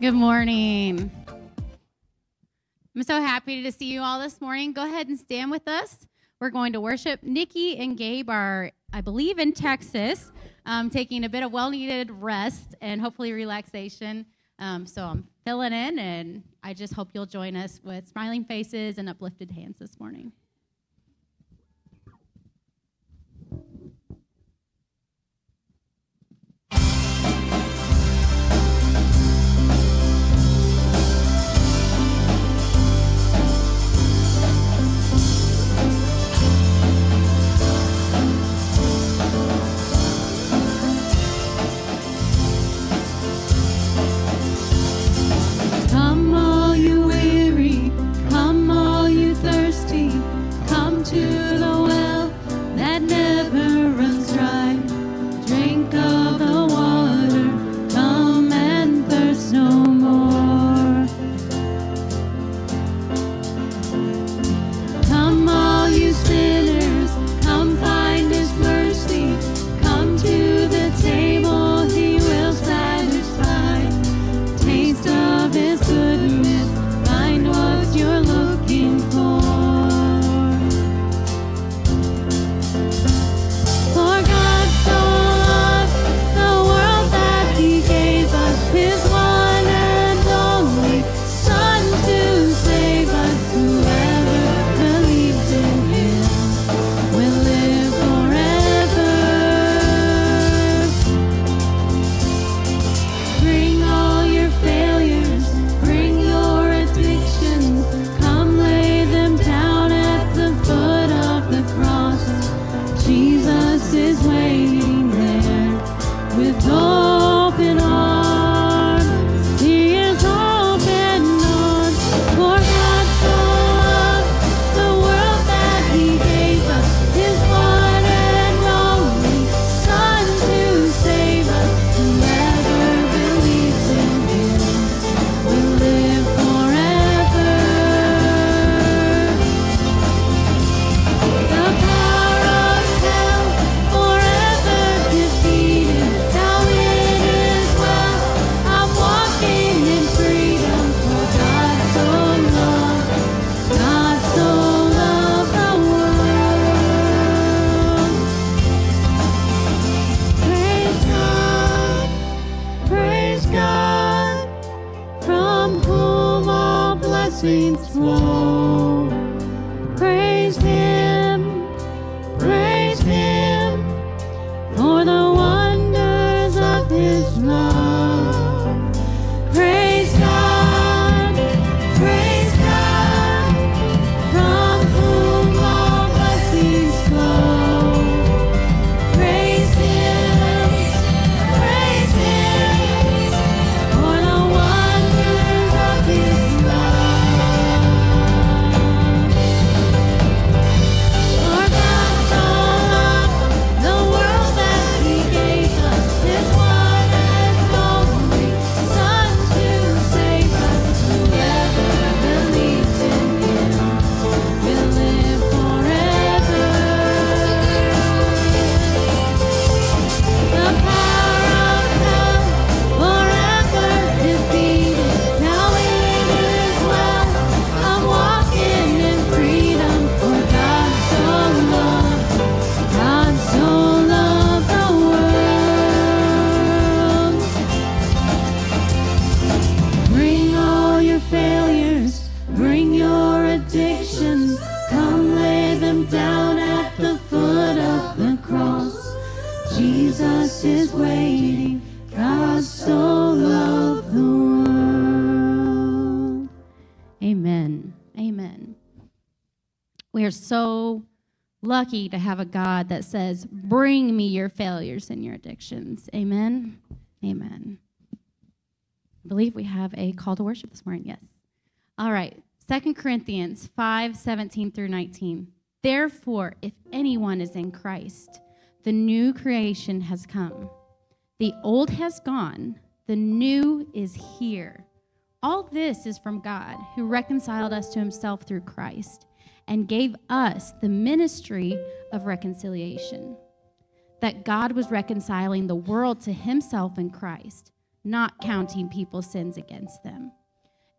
Good morning. I'm so happy to see you all this morning. Go ahead and stand with us. We're going to worship. Nikki and Gabe are, I believe, in Texas, um, taking a bit of well needed rest and hopefully relaxation. Um, so I'm filling in, and I just hope you'll join us with smiling faces and uplifted hands this morning. Lucky to have a God that says, Bring me your failures and your addictions. Amen. Amen. I believe we have a call to worship this morning. Yes. All right. Second Corinthians 5 17 through 19. Therefore, if anyone is in Christ, the new creation has come. The old has gone, the new is here. All this is from God, who reconciled us to himself through Christ and gave us the ministry of reconciliation. That God was reconciling the world to himself in Christ, not counting people's sins against them.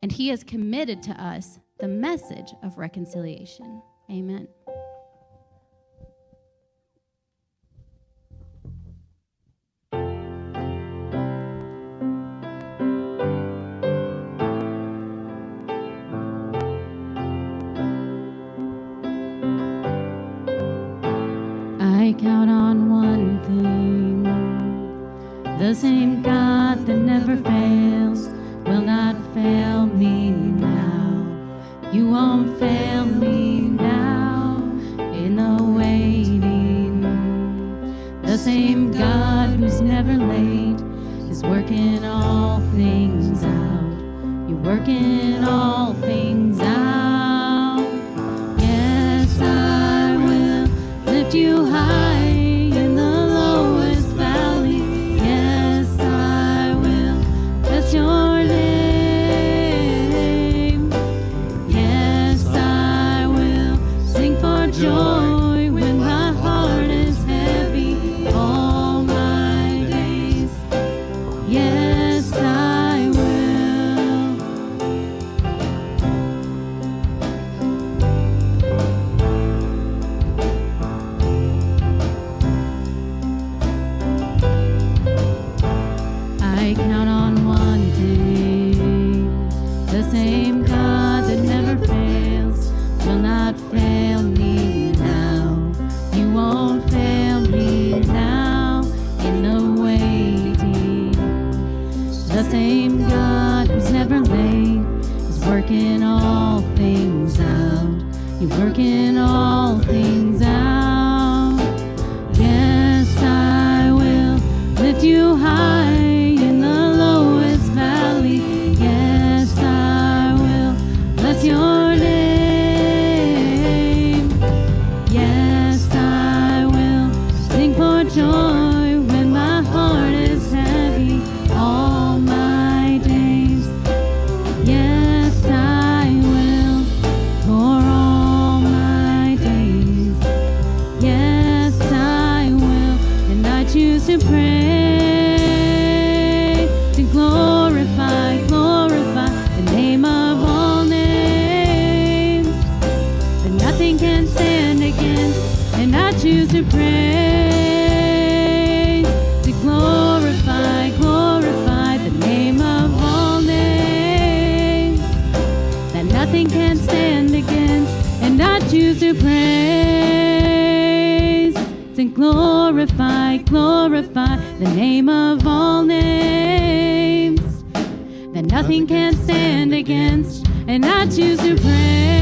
And he has committed to us the message of reconciliation. Amen. same guy. to pray, to glorify, glorify the name of all names. That nothing can stand against, and I choose to pray, to glorify, glorify the name of all names. That nothing can stand against, and I choose to praise, to glorify glorify the name of all names. That nothing can stand against, and I choose to pray.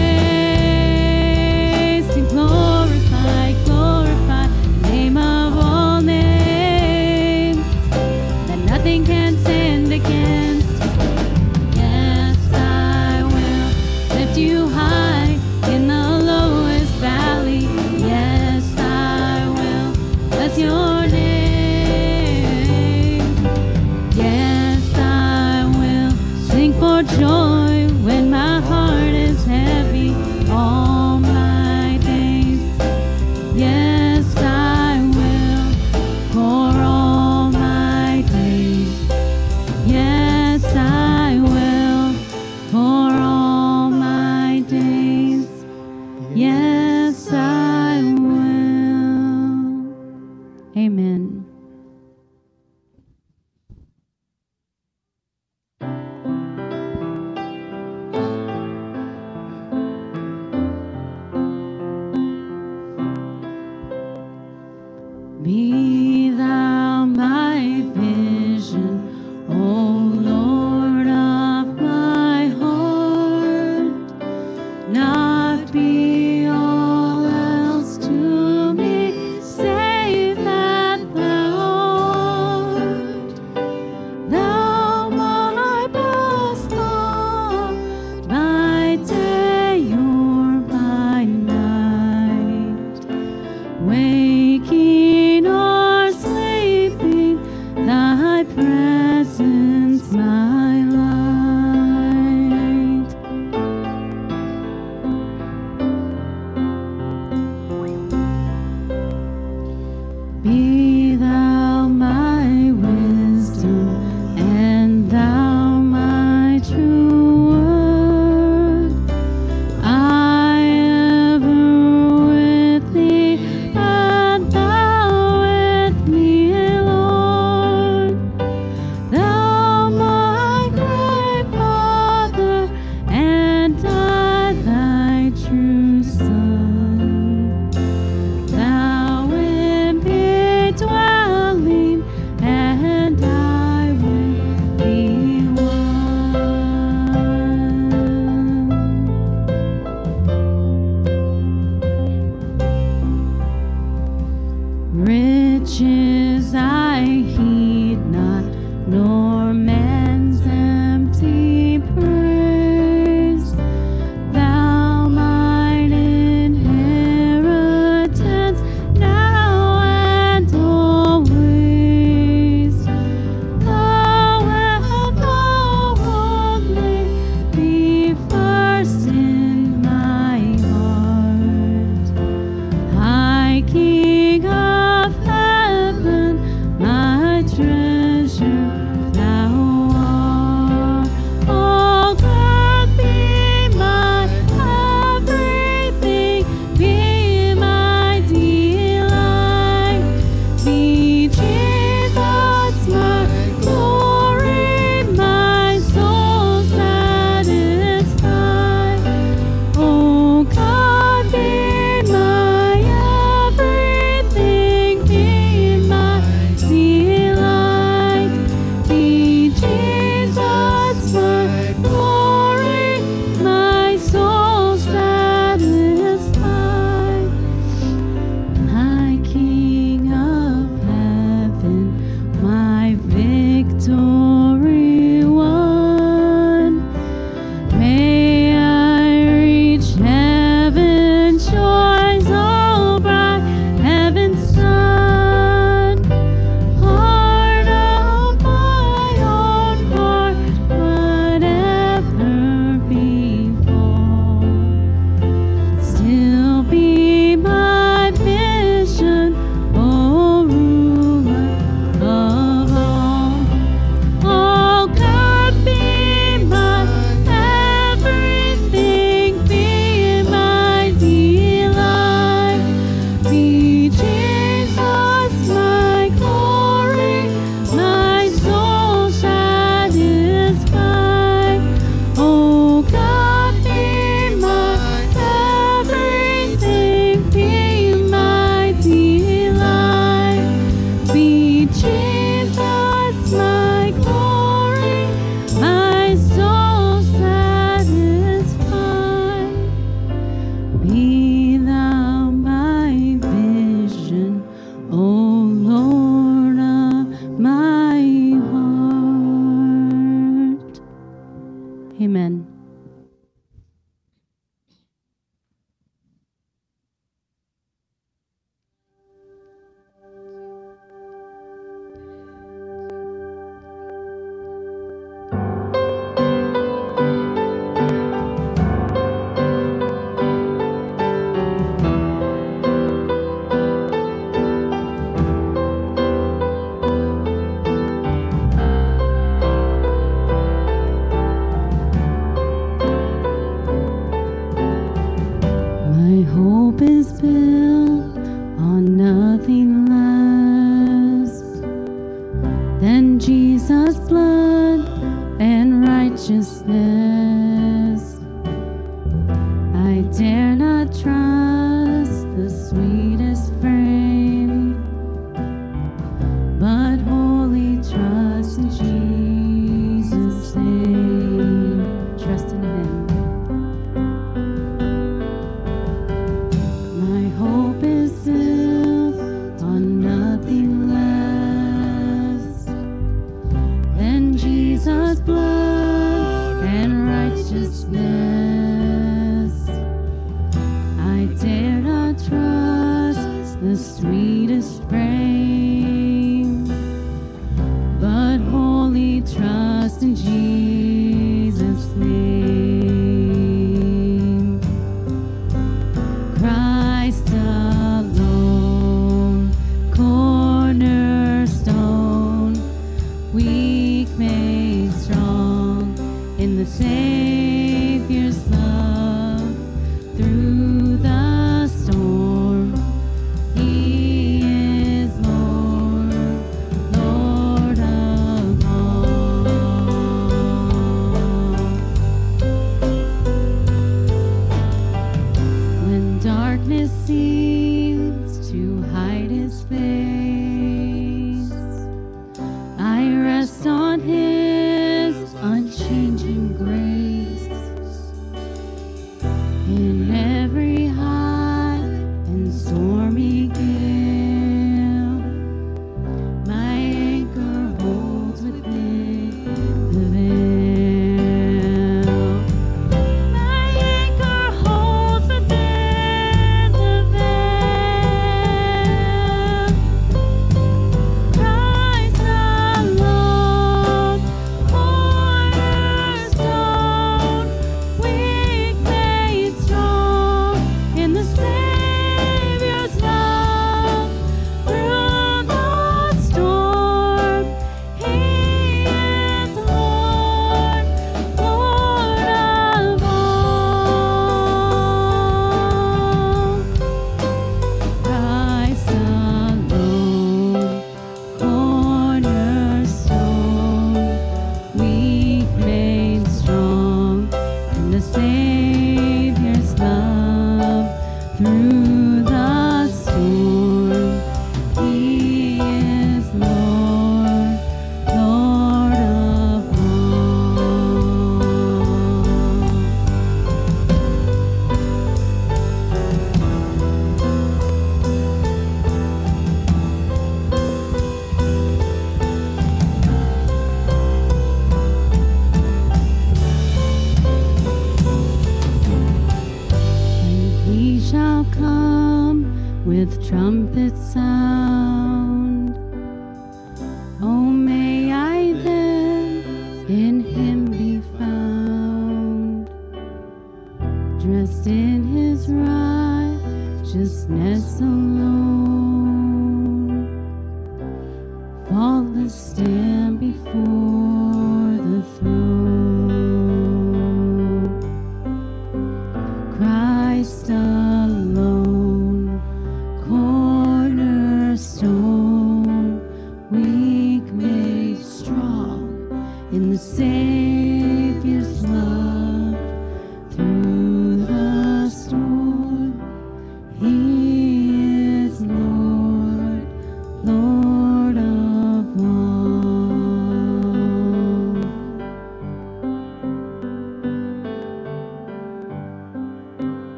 Trust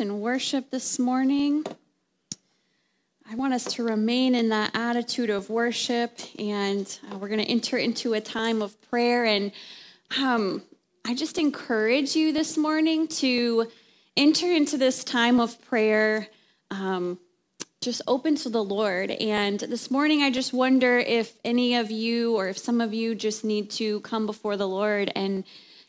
in worship this morning. I want us to remain in that attitude of worship, and uh, we're going to enter into a time of prayer. And um, I just encourage you this morning to enter into this time of prayer um, just open to the Lord. And this morning, I just wonder if any of you or if some of you just need to come before the Lord and,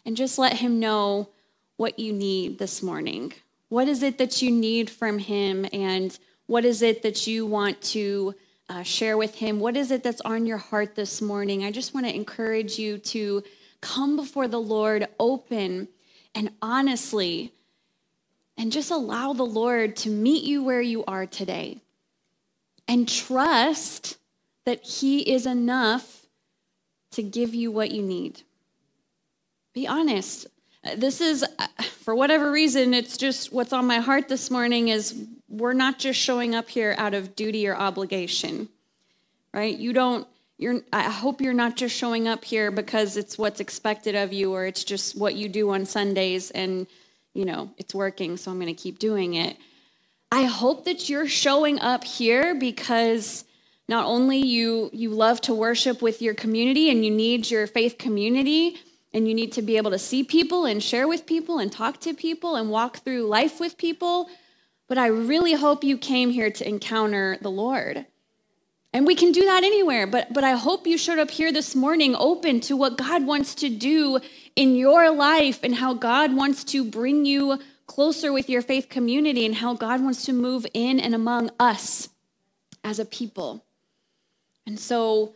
and just let Him know what you need this morning. What is it that you need from Him? And what is it that you want to uh, share with Him? What is it that's on your heart this morning? I just want to encourage you to come before the Lord open and honestly, and just allow the Lord to meet you where you are today. And trust that He is enough to give you what you need. Be honest. This is, uh, for whatever reason, it's just what's on my heart this morning is we're not just showing up here out of duty or obligation, right? You don't, you're, I hope you're not just showing up here because it's what's expected of you or it's just what you do on Sundays and, you know, it's working, so I'm going to keep doing it. I hope that you're showing up here because not only you you love to worship with your community and you need your faith community and you need to be able to see people and share with people and talk to people and walk through life with people, but I really hope you came here to encounter the Lord. And we can do that anywhere, but, but I hope you showed up here this morning open to what God wants to do in your life and how God wants to bring you closer with your faith community and how God wants to move in and among us as a people. And so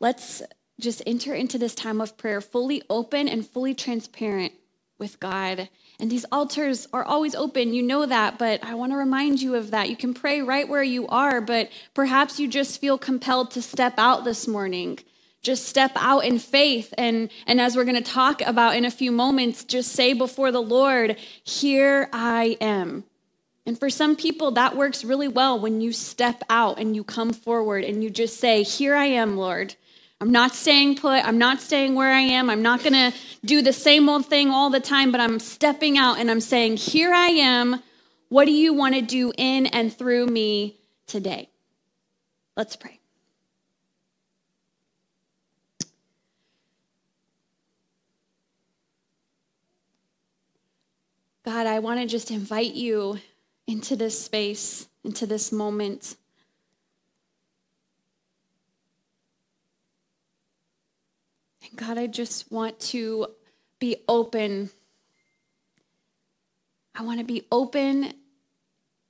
let's just enter into this time of prayer fully open and fully transparent with God and these altars are always open. You know that, but I want to remind you of that. You can pray right where you are, but perhaps you just feel compelled to step out this morning. Just step out in faith. And, and as we're going to talk about in a few moments, just say before the Lord, Here I am. And for some people, that works really well when you step out and you come forward and you just say, Here I am, Lord. I'm not staying put. I'm not staying where I am. I'm not going to do the same old thing all the time, but I'm stepping out and I'm saying, Here I am. What do you want to do in and through me today? Let's pray. God, I want to just invite you into this space, into this moment. God, I just want to be open. I want to be open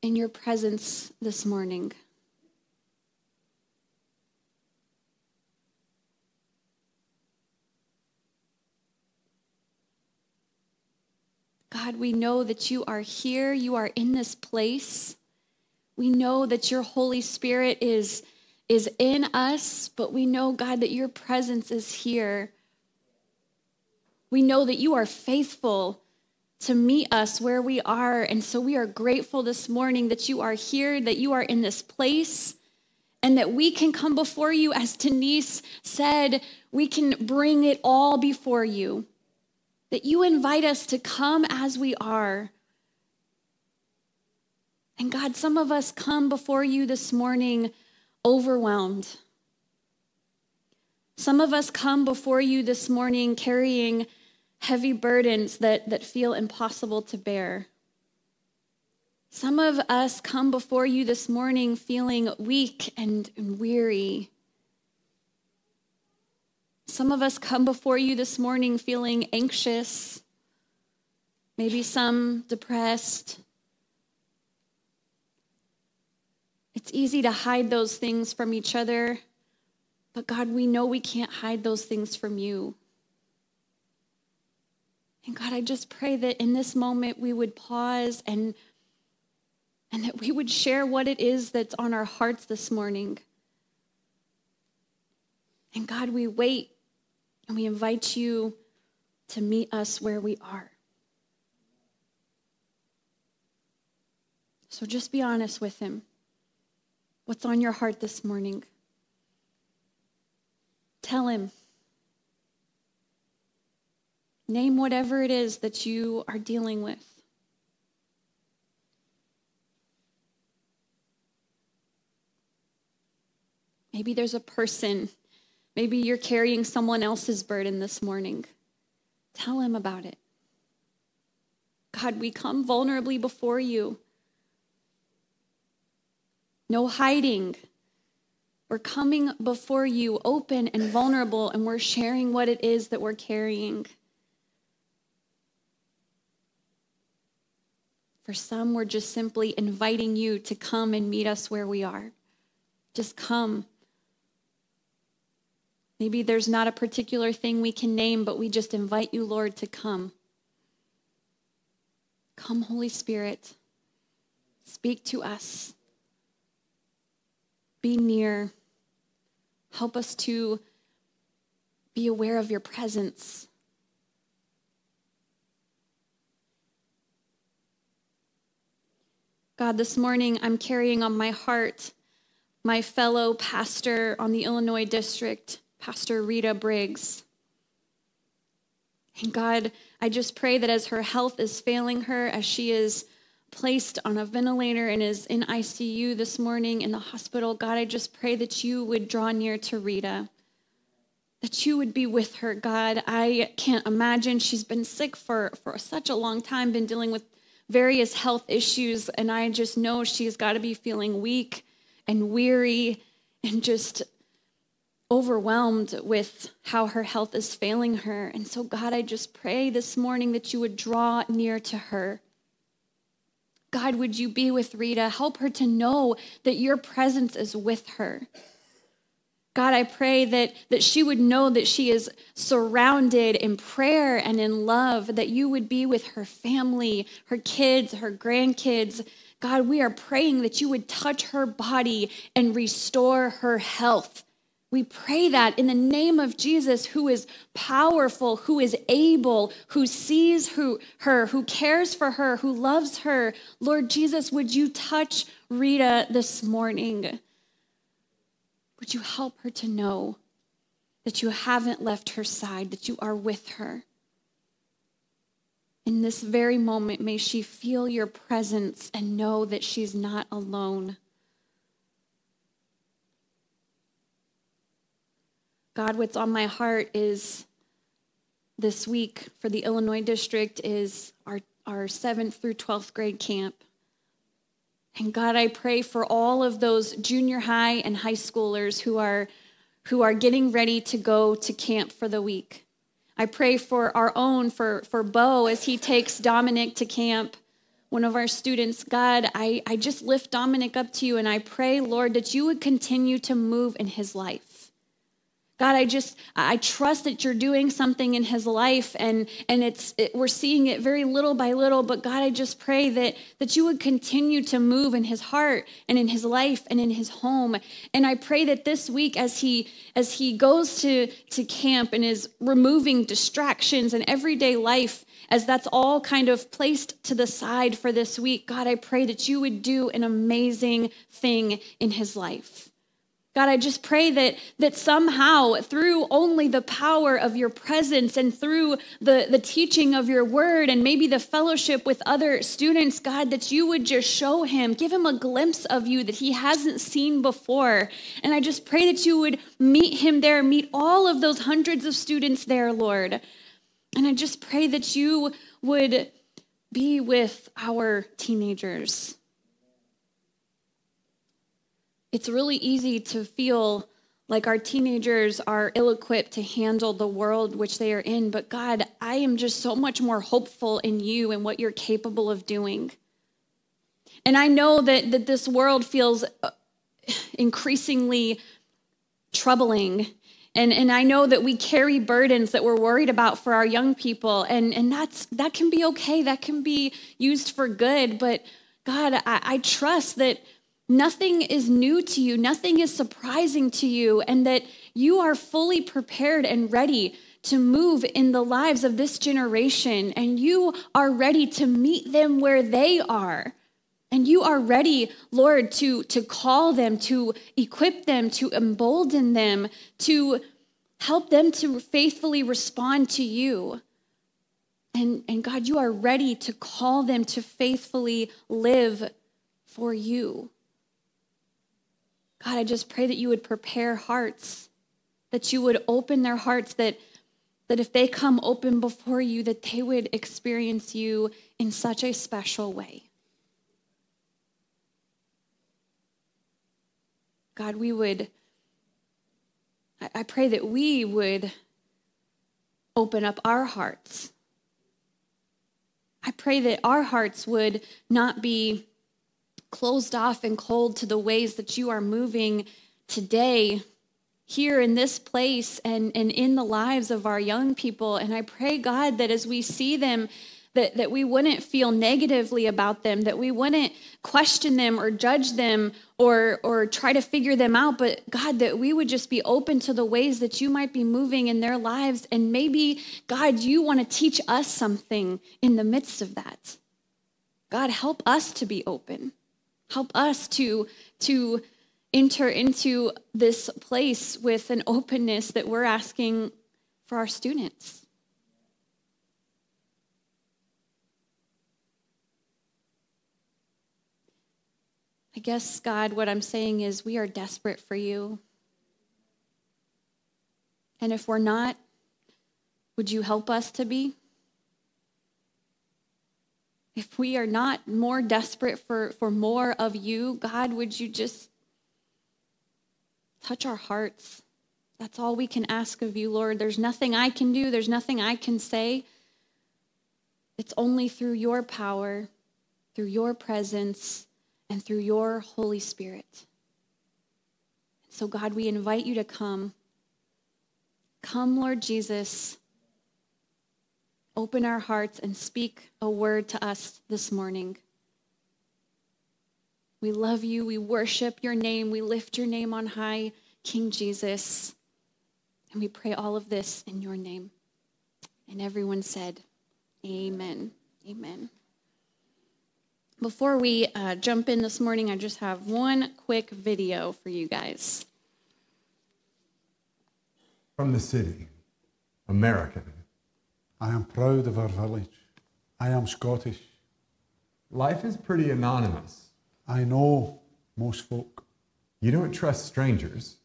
in your presence this morning. God, we know that you are here, you are in this place. We know that your Holy Spirit is is in us, but we know, God, that your presence is here. We know that you are faithful to meet us where we are. And so we are grateful this morning that you are here, that you are in this place, and that we can come before you. As Denise said, we can bring it all before you. That you invite us to come as we are. And God, some of us come before you this morning overwhelmed. Some of us come before you this morning carrying heavy burdens that, that feel impossible to bear. Some of us come before you this morning feeling weak and, and weary. Some of us come before you this morning feeling anxious, maybe some depressed, It's easy to hide those things from each other, but God, we know we can't hide those things from you. And God, I just pray that in this moment we would pause and and that we would share what it is that's on our hearts this morning. And God, we wait and we invite you to meet us where we are. So just be honest with him. What's on your heart this morning? Tell him. Name whatever it is that you are dealing with. Maybe there's a person. Maybe you're carrying someone else's burden this morning. Tell him about it. God, we come vulnerably before you. No hiding. We're coming before you open and vulnerable, and we're sharing what it is that we're carrying. For some, we're just simply inviting you to come and meet us where we are. Just come. Maybe there's not a particular thing we can name, but we just invite you, Lord, to come. Come, Holy Spirit. Speak to us. Be near. Help us to be aware of your presence. God, this morning I'm carrying on my heart my fellow pastor on the Illinois district, Pastor Rita Briggs. And God, I just pray that as her health is failing her, as she is placed on a ventilator and is in ICU this morning in the hospital, God, I just pray that you would draw near to Rita, that you would be with her, God. I can't imagine she's been sick for, for such a long time, been dealing with various health issues, and I just know she's got to be feeling weak and weary and just overwhelmed with how her health is failing her. And so, God, I just pray this morning that you would draw near to her. God, would you be with Rita? Help her to know that your presence is with her. God, I pray that, that she would know that she is surrounded in prayer and in love, that you would be with her family, her kids, her grandkids. God, we are praying that you would touch her body and restore her health. We pray that in the name of Jesus, who is powerful, who is able, who sees who, her, who cares for her, who loves her. Lord Jesus, would you touch Rita this morning? Would you help her to know that you haven't left her side, that you are with her? In this very moment, may she feel your presence and know that she's not alone. God, what's on my heart is this week for the Illinois district is our, our seventh through 12th grade camp. And God, I pray for all of those junior high and high schoolers who are, who are getting ready to go to camp for the week. I pray for our own, for, for Bo, as he takes Dominic to camp, one of our students. God, I, I just lift Dominic up to you and I pray, Lord, that you would continue to move in his life. God, I just I trust that you're doing something in his life and and it's it, we're seeing it very little by little, but God, I just pray that that you would continue to move in his heart and in his life and in his home. And I pray that this week as he as he goes to to camp and is removing distractions and everyday life as that's all kind of placed to the side for this week, God, I pray that you would do an amazing thing in his life. God, I just pray that, that somehow through only the power of your presence and through the, the teaching of your word and maybe the fellowship with other students, God, that you would just show him, give him a glimpse of you that he hasn't seen before. And I just pray that you would meet him there, meet all of those hundreds of students there, Lord. And I just pray that you would be with our teenagers it's really easy to feel like our teenagers are ill equipped to handle the world which they are in. But God, I am just so much more hopeful in you and what you're capable of doing. And I know that, that this world feels uh, increasingly troubling. And, and I know that we carry burdens that we're worried about for our young people. And, and that's, that can be okay, that can be used for good. But God, I, I trust that Nothing is new to you, nothing is surprising to you, and that you are fully prepared and ready to move in the lives of this generation, and you are ready to meet them where they are. And you are ready, Lord, to, to call them, to equip them, to embolden them, to help them to faithfully respond to you. And, and God, you are ready to call them to faithfully live for you. God, I just pray that you would prepare hearts, that you would open their hearts, that, that if they come open before you, that they would experience you in such a special way. God, we would, I pray that we would open up our hearts. I pray that our hearts would not be closed off and cold to the ways that you are moving today here in this place and, and in the lives of our young people. And I pray, God, that as we see them, that, that we wouldn't feel negatively about them, that we wouldn't question them or judge them or, or try to figure them out, but God, that we would just be open to the ways that you might be moving in their lives. And maybe, God, you want to teach us something in the midst of that. God, help us to be open. Help us to, to enter into this place with an openness that we're asking for our students. I guess, God, what I'm saying is we are desperate for you. And if we're not, would you help us to be? If we are not more desperate for, for more of you, God, would you just touch our hearts? That's all we can ask of you, Lord. There's nothing I can do, there's nothing I can say. It's only through your power, through your presence, and through your Holy Spirit. So, God, we invite you to come. Come, Lord Jesus. Open our hearts and speak a word to us this morning. We love you. We worship your name. We lift your name on high, King Jesus. And we pray all of this in your name. And everyone said, Amen. Amen. Before we uh, jump in this morning, I just have one quick video for you guys. From the city, American. I am proud of our village. I am Scottish. Life is pretty anonymous. I know most folk. You don't trust strangers.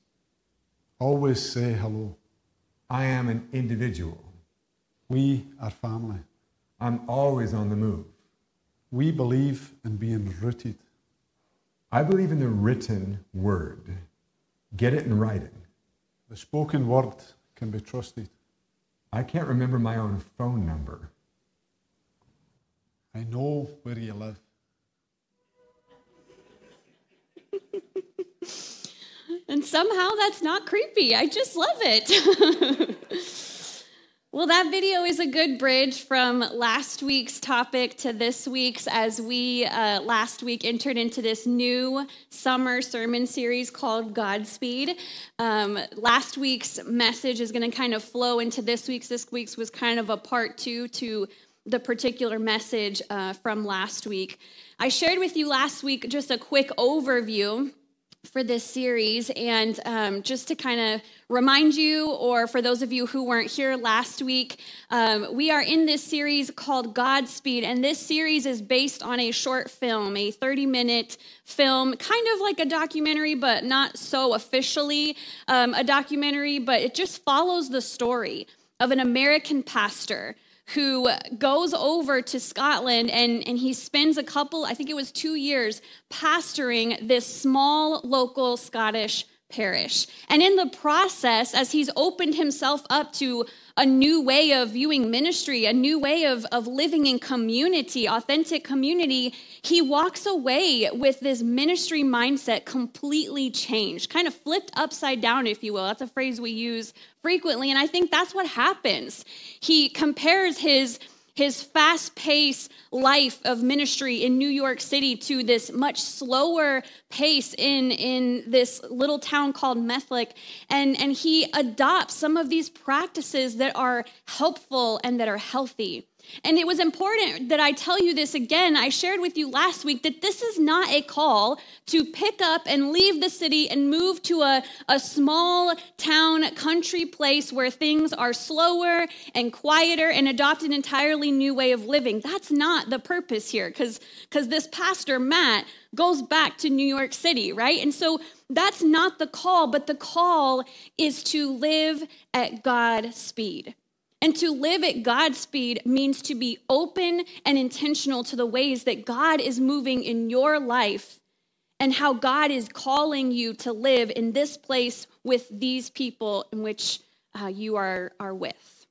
Always say hello. I am an individual. We are family. I'm always on the move. We believe in being rooted. I believe in the written word. Get it in writing. The spoken word can be trusted. I can't remember my own phone number. I know where you live. and somehow that's not creepy. I just love it. well, that video is a good bridge from last week's topic to this week's as we uh, last week entered into this new summer sermon series called Godspeed. Um, last week's message is going to kind of flow into this week's. This week's was kind of a part two to the particular message uh, from last week. I shared with you last week just a quick overview for this series. And um, just to kind of remind you, or for those of you who weren't here last week, um, we are in this series called Godspeed. And this series is based on a short film, a 30 minute film, kind of like a documentary, but not so officially um, a documentary, but it just follows the story of an American pastor who goes over to Scotland and, and he spends a couple, I think it was two years, pastoring this small local Scottish parish. And in the process, as he's opened himself up to a new way of viewing ministry, a new way of, of living in community, authentic community, he walks away with this ministry mindset completely changed, kind of flipped upside down, if you will. That's a phrase we use frequently. And I think that's what happens. He compares his his fast paced life of ministry in New York City to this much slower pace in, in this little town called Methlick. And, and he adopts some of these practices that are helpful and that are healthy. And it was important that I tell you this again. I shared with you last week that this is not a call to pick up and leave the city and move to a, a small town, country place where things are slower and quieter and adopt an entirely new way of living. That's not the purpose here because this pastor, Matt, goes back to New York City, right? And so that's not the call, but the call is to live at God speed. And to live at God's speed means to be open and intentional to the ways that God is moving in your life and how God is calling you to live in this place with these people in which uh, you are, are with.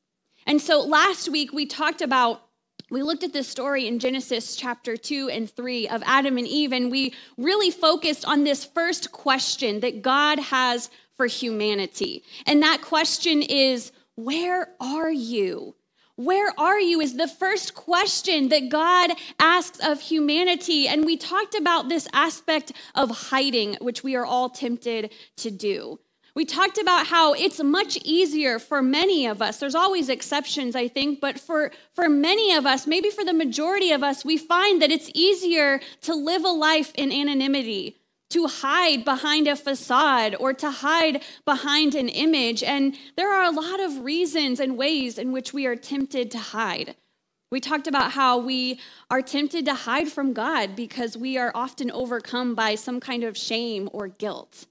And so last week we talked about we looked at this story in Genesis chapter 2 and 3 of Adam and Eve, and we really focused on this first question that God has for humanity. And that question is where are you? Where are you is the first question that God asks of humanity. And we talked about this aspect of hiding, which we are all tempted to do. We talked about how it's much easier for many of us. There's always exceptions, I think, but for, for many of us, maybe for the majority of us, we find that it's easier to live a life in anonymity, to hide behind a facade or to hide behind an image. And there are a lot of reasons and ways in which we are tempted to hide. We talked about how we are tempted to hide from God because we are often overcome by some kind of shame or guilt.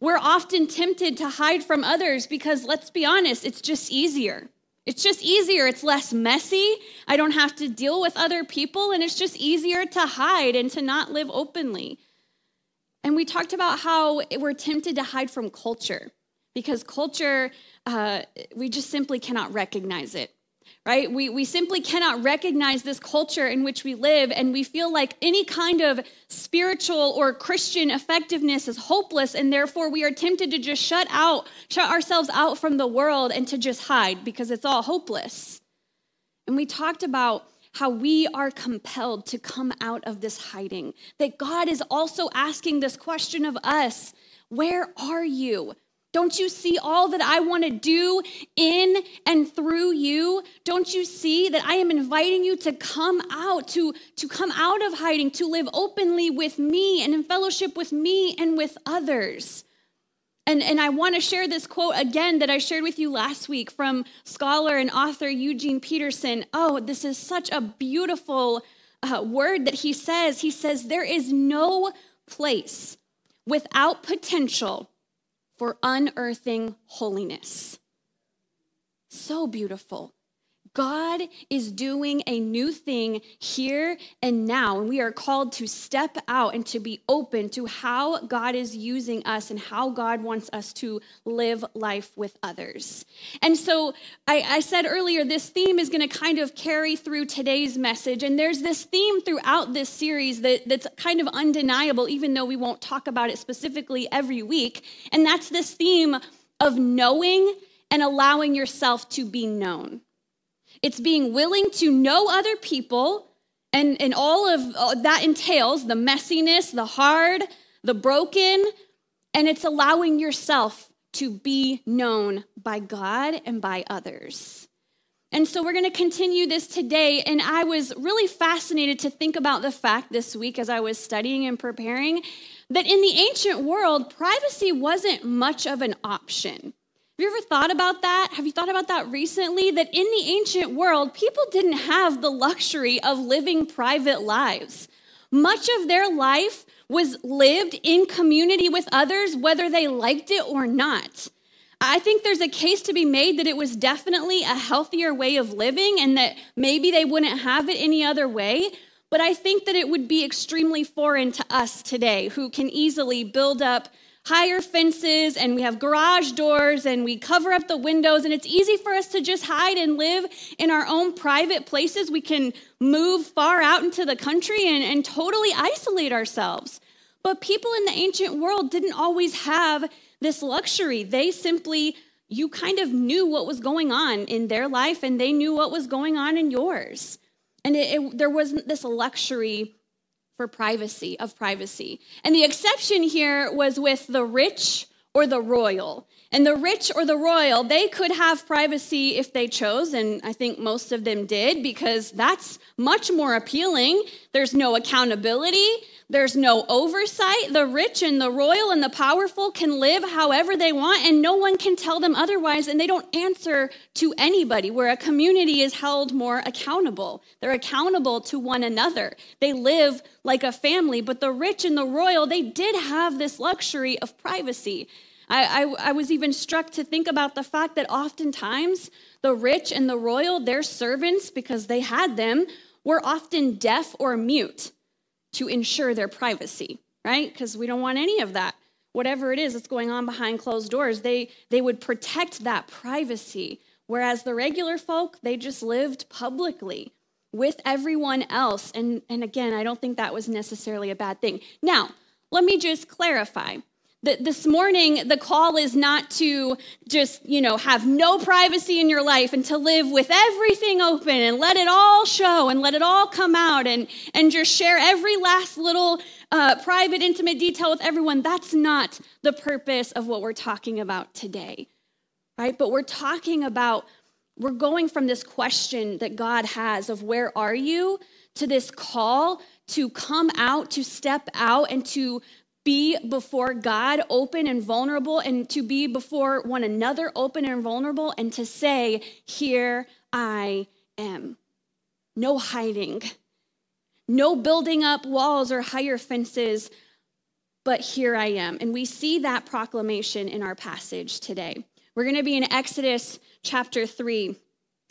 We're often tempted to hide from others because, let's be honest, it's just easier. It's just easier. It's less messy. I don't have to deal with other people, and it's just easier to hide and to not live openly. And we talked about how we're tempted to hide from culture because culture, uh, we just simply cannot recognize it, right? We, we simply cannot recognize this culture in which we live, and we feel like any kind of spiritual or Christian effectiveness is hopeless, and therefore we are tempted to just shut out, shut ourselves out from the world and to just hide because it's all hopeless. And we talked about how we are compelled to come out of this hiding. That God is also asking this question of us Where are you? Don't you see all that I want to do in and through you? Don't you see that I am inviting you to come out, to, to come out of hiding, to live openly with me and in fellowship with me and with others? And, and I want to share this quote again that I shared with you last week from scholar and author Eugene Peterson. Oh, this is such a beautiful uh, word that he says. He says, There is no place without potential for unearthing holiness. So beautiful. God is doing a new thing here and now, and we are called to step out and to be open to how God is using us and how God wants us to live life with others. And so I, I said earlier, this theme is going to kind of carry through today's message. And there's this theme throughout this series that, that's kind of undeniable, even though we won't talk about it specifically every week. And that's this theme of knowing and allowing yourself to be known. It's being willing to know other people, and, and all of that entails the messiness, the hard, the broken, and it's allowing yourself to be known by God and by others. And so we're going to continue this today. And I was really fascinated to think about the fact this week as I was studying and preparing that in the ancient world, privacy wasn't much of an option. Have you ever thought about that? Have you thought about that recently? That in the ancient world, people didn't have the luxury of living private lives. Much of their life was lived in community with others, whether they liked it or not. I think there's a case to be made that it was definitely a healthier way of living and that maybe they wouldn't have it any other way. But I think that it would be extremely foreign to us today who can easily build up higher fences and we have garage doors and we cover up the windows and it's easy for us to just hide and live in our own private places. We can move far out into the country and, and totally isolate ourselves. But people in the ancient world didn't always have this luxury. They simply, you kind of knew what was going on in their life and they knew what was going on in yours. And it, it, there wasn't this luxury for privacy, of privacy. And the exception here was with the rich or the royal. And the rich or the royal, they could have privacy if they chose, and I think most of them did because that's much more appealing. There's no accountability, there's no oversight. The rich and the royal and the powerful can live however they want, and no one can tell them otherwise, and they don't answer to anybody, where a community is held more accountable. They're accountable to one another. They live like a family, but the rich and the royal, they did have this luxury of privacy. I, I, I, was even struck to think about the fact that oftentimes the rich and the royal, their servants, because they had them, were often deaf or mute to ensure their privacy, right? Because we don't want any of that. Whatever it is that's going on behind closed doors, they, they would protect that privacy. Whereas the regular folk, they just lived publicly with everyone else. And, and again, I don't think that was necessarily a bad thing. Now, let me just clarify that this morning the call is not to just you know have no privacy in your life and to live with everything open and let it all show and let it all come out and and just share every last little uh, private intimate detail with everyone. That's not the purpose of what we're talking about today right? But we're talking about we're going from this question that god has of where are you to this call to come out to step out and to be before God open and vulnerable, and to be before one another open and vulnerable, and to say, Here I am. No hiding, no building up walls or higher fences, but here I am. And we see that proclamation in our passage today. We're going to be in Exodus chapter 3.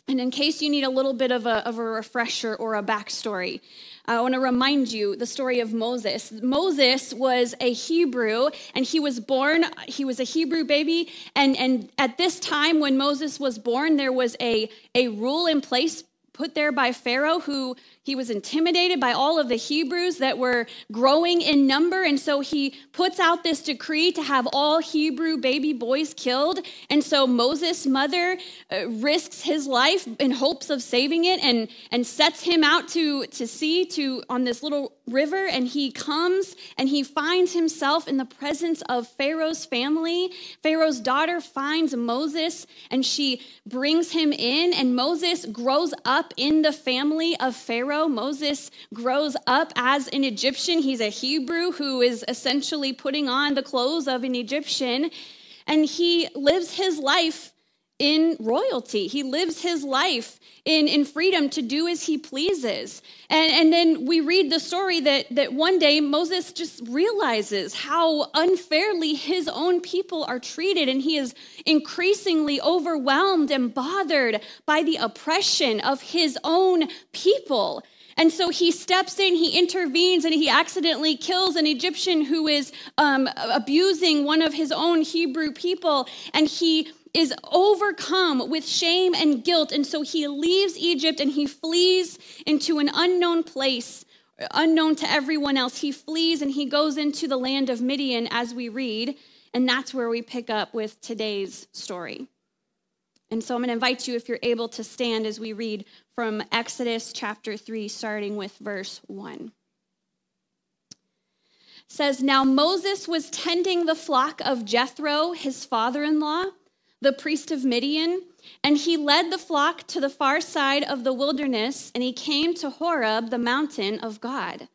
And in case you need a little bit of a, of a refresher or a backstory, I want to remind you the story of Moses. Moses was a Hebrew and he was born, he was a Hebrew baby. And, and at this time, when Moses was born, there was a, a rule in place put there by Pharaoh, who he was intimidated by all of the Hebrews that were growing in number. And so he puts out this decree to have all Hebrew baby boys killed. And so Moses' mother uh, risks his life in hopes of saving it and, and sets him out to, to sea to on this little river. And he comes and he finds himself in the presence of Pharaoh's family. Pharaoh's daughter finds Moses and she brings him in. And Moses grows up in the family of Pharaoh. Pharaoh. Moses grows up as an Egyptian. He's a Hebrew who is essentially putting on the clothes of an Egyptian. And he lives his life in royalty. He lives his life in, in freedom to do as he pleases. And, and then we read the story that, that one day Moses just realizes how unfairly his own people are treated, and he is increasingly overwhelmed and bothered by the oppression of his own people. And so he steps in, he intervenes, and he accidentally kills an Egyptian who is um, abusing one of his own Hebrew people. And he is overcome with shame and guilt. And so he leaves Egypt and he flees into an unknown place, unknown to everyone else. He flees and he goes into the land of Midian as we read. And that's where we pick up with today's story. And so I'm going to invite you, if you're able to stand as we read from Exodus chapter 3, starting with verse 1. It says, Now Moses was tending the flock of Jethro, his father in law, the priest of Midian, and he led the flock to the far side of the wilderness, and he came to Horeb, the mountain of God.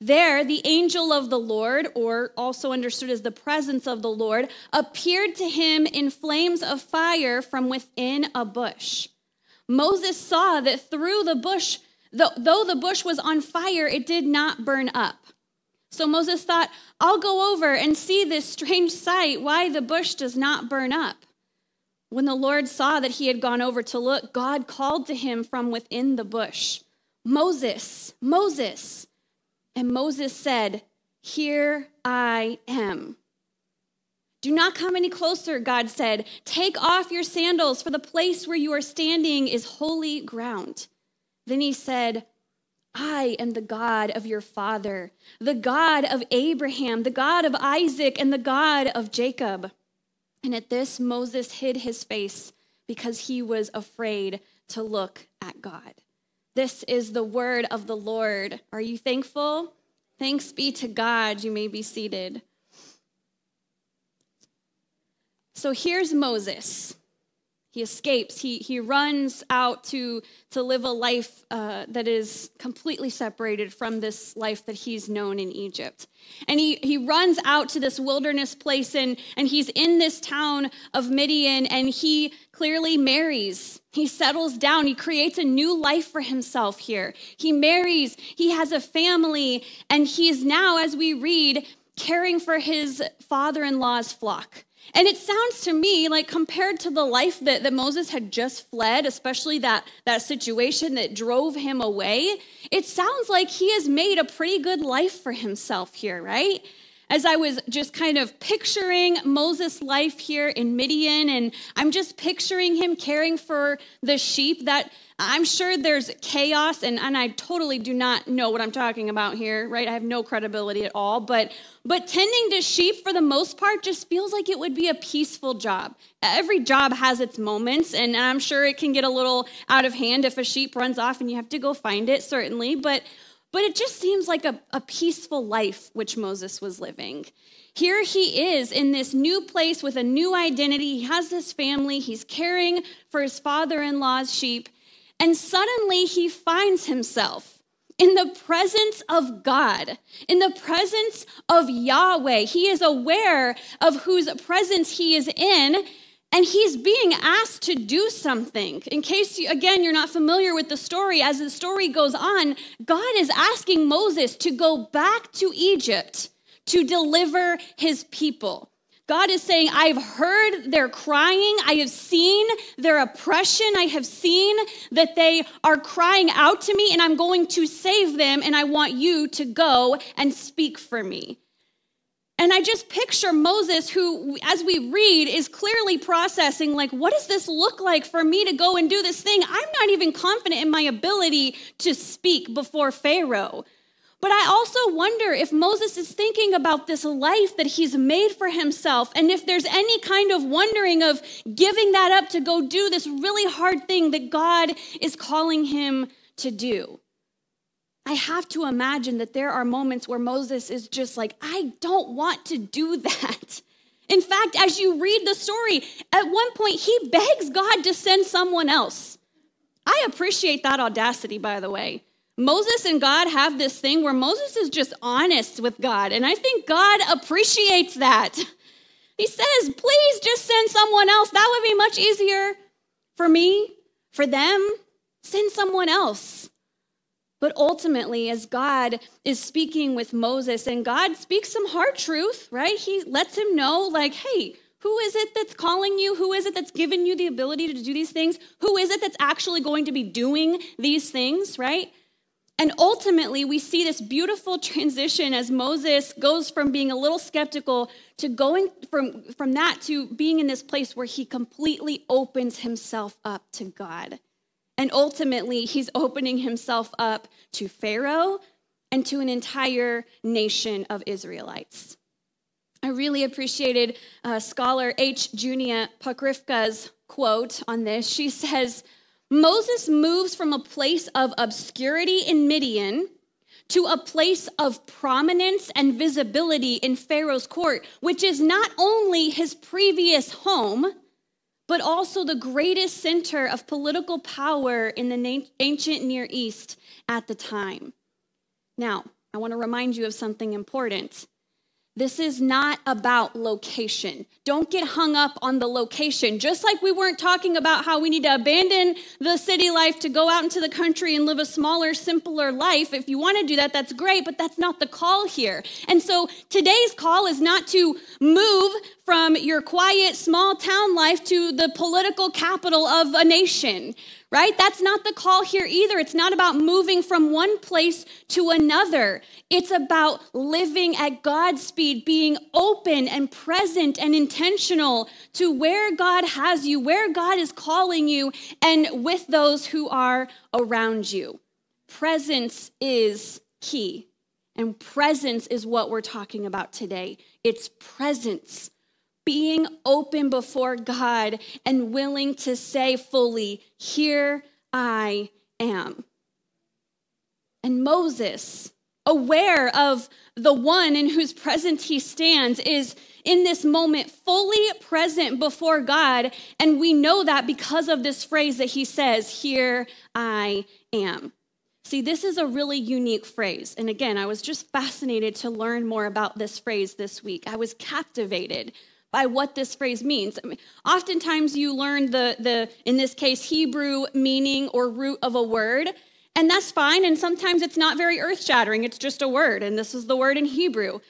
There, the angel of the Lord, or also understood as the presence of the Lord, appeared to him in flames of fire from within a bush. Moses saw that through the bush, though the bush was on fire, it did not burn up. So Moses thought, I'll go over and see this strange sight, why the bush does not burn up. When the Lord saw that he had gone over to look, God called to him from within the bush, Moses, Moses. And Moses said, Here I am. Do not come any closer, God said. Take off your sandals, for the place where you are standing is holy ground. Then he said, I am the God of your father, the God of Abraham, the God of Isaac, and the God of Jacob. And at this, Moses hid his face because he was afraid to look at God. This is the word of the Lord. Are you thankful? Thanks be to God. You may be seated. So here's Moses. He escapes. He, he runs out to, to live a life uh, that is completely separated from this life that he's known in Egypt. And he, he runs out to this wilderness place, and, and he's in this town of Midian, and he clearly marries. He settles down. He creates a new life for himself here. He marries. He has a family, and he's now, as we read, caring for his father in law's flock. And it sounds to me like compared to the life that, that Moses had just fled, especially that, that situation that drove him away, it sounds like he has made a pretty good life for himself here, right? As I was just kind of picturing Moses' life here in Midian, and I'm just picturing him caring for the sheep that I'm sure there's chaos, and, and I totally do not know what I'm talking about here, right? I have no credibility at all. But but tending to sheep for the most part just feels like it would be a peaceful job. Every job has its moments, and I'm sure it can get a little out of hand if a sheep runs off and you have to go find it, certainly. But but it just seems like a, a peaceful life which Moses was living. Here he is in this new place with a new identity. He has this family. He's caring for his father in law's sheep. And suddenly he finds himself in the presence of God, in the presence of Yahweh. He is aware of whose presence he is in, and he's being asked to do something. In case, you, again, you're not familiar with the story, as the story goes on, God is asking Moses to go back to Egypt to deliver his people. God is saying, I've heard their crying. I have seen their oppression. I have seen that they are crying out to me, and I'm going to save them, and I want you to go and speak for me. And I just picture Moses, who, as we read, is clearly processing, like, what does this look like for me to go and do this thing? I'm not even confident in my ability to speak before Pharaoh. But I also wonder if Moses is thinking about this life that he's made for himself, and if there's any kind of wondering of giving that up to go do this really hard thing that God is calling him to do. I have to imagine that there are moments where Moses is just like, I don't want to do that. In fact, as you read the story, at one point he begs God to send someone else. I appreciate that audacity, by the way. Moses and God have this thing where Moses is just honest with God. And I think God appreciates that. He says, please just send someone else. That would be much easier for me, for them. Send someone else. But ultimately, as God is speaking with Moses, and God speaks some hard truth, right? He lets him know, like, hey, who is it that's calling you? Who is it that's given you the ability to do these things? Who is it that's actually going to be doing these things, right? And ultimately, we see this beautiful transition as Moses goes from being a little skeptical to going from, from that to being in this place where he completely opens himself up to God. And ultimately, he's opening himself up to Pharaoh and to an entire nation of Israelites. I really appreciated uh, scholar H. Junia Pokrifka's quote on this. She says, Moses moves from a place of obscurity in Midian to a place of prominence and visibility in Pharaoh's court, which is not only his previous home, but also the greatest center of political power in the ancient Near East at the time. Now, I want to remind you of something important. This is not about location. Don't get hung up on the location. Just like we weren't talking about how we need to abandon the city life to go out into the country and live a smaller, simpler life. If you want to do that, that's great, but that's not the call here. And so today's call is not to move from your quiet, small town life to the political capital of a nation right? That's not the call here either. It's not about moving from one place to another. It's about living at God's speed, being open and present and intentional to where God has you, where God is calling you, and with those who are around you. Presence is key. And presence is what we're talking about today. It's presence being open before God and willing to say fully, Here I am. And Moses aware of the one in whose presence he stands, is in this moment fully present before God. And we know that because of this phrase that he says, Here I am. See, this is a really unique phrase. And again, I was just fascinated to learn more about this phrase this week. I was captivated by what this phrase means. I mean, oftentimes you learn the, the, in this case, Hebrew meaning or root of a word, and that's fine. And sometimes it's not very earth shattering, it's just a word, and this is the word in Hebrew.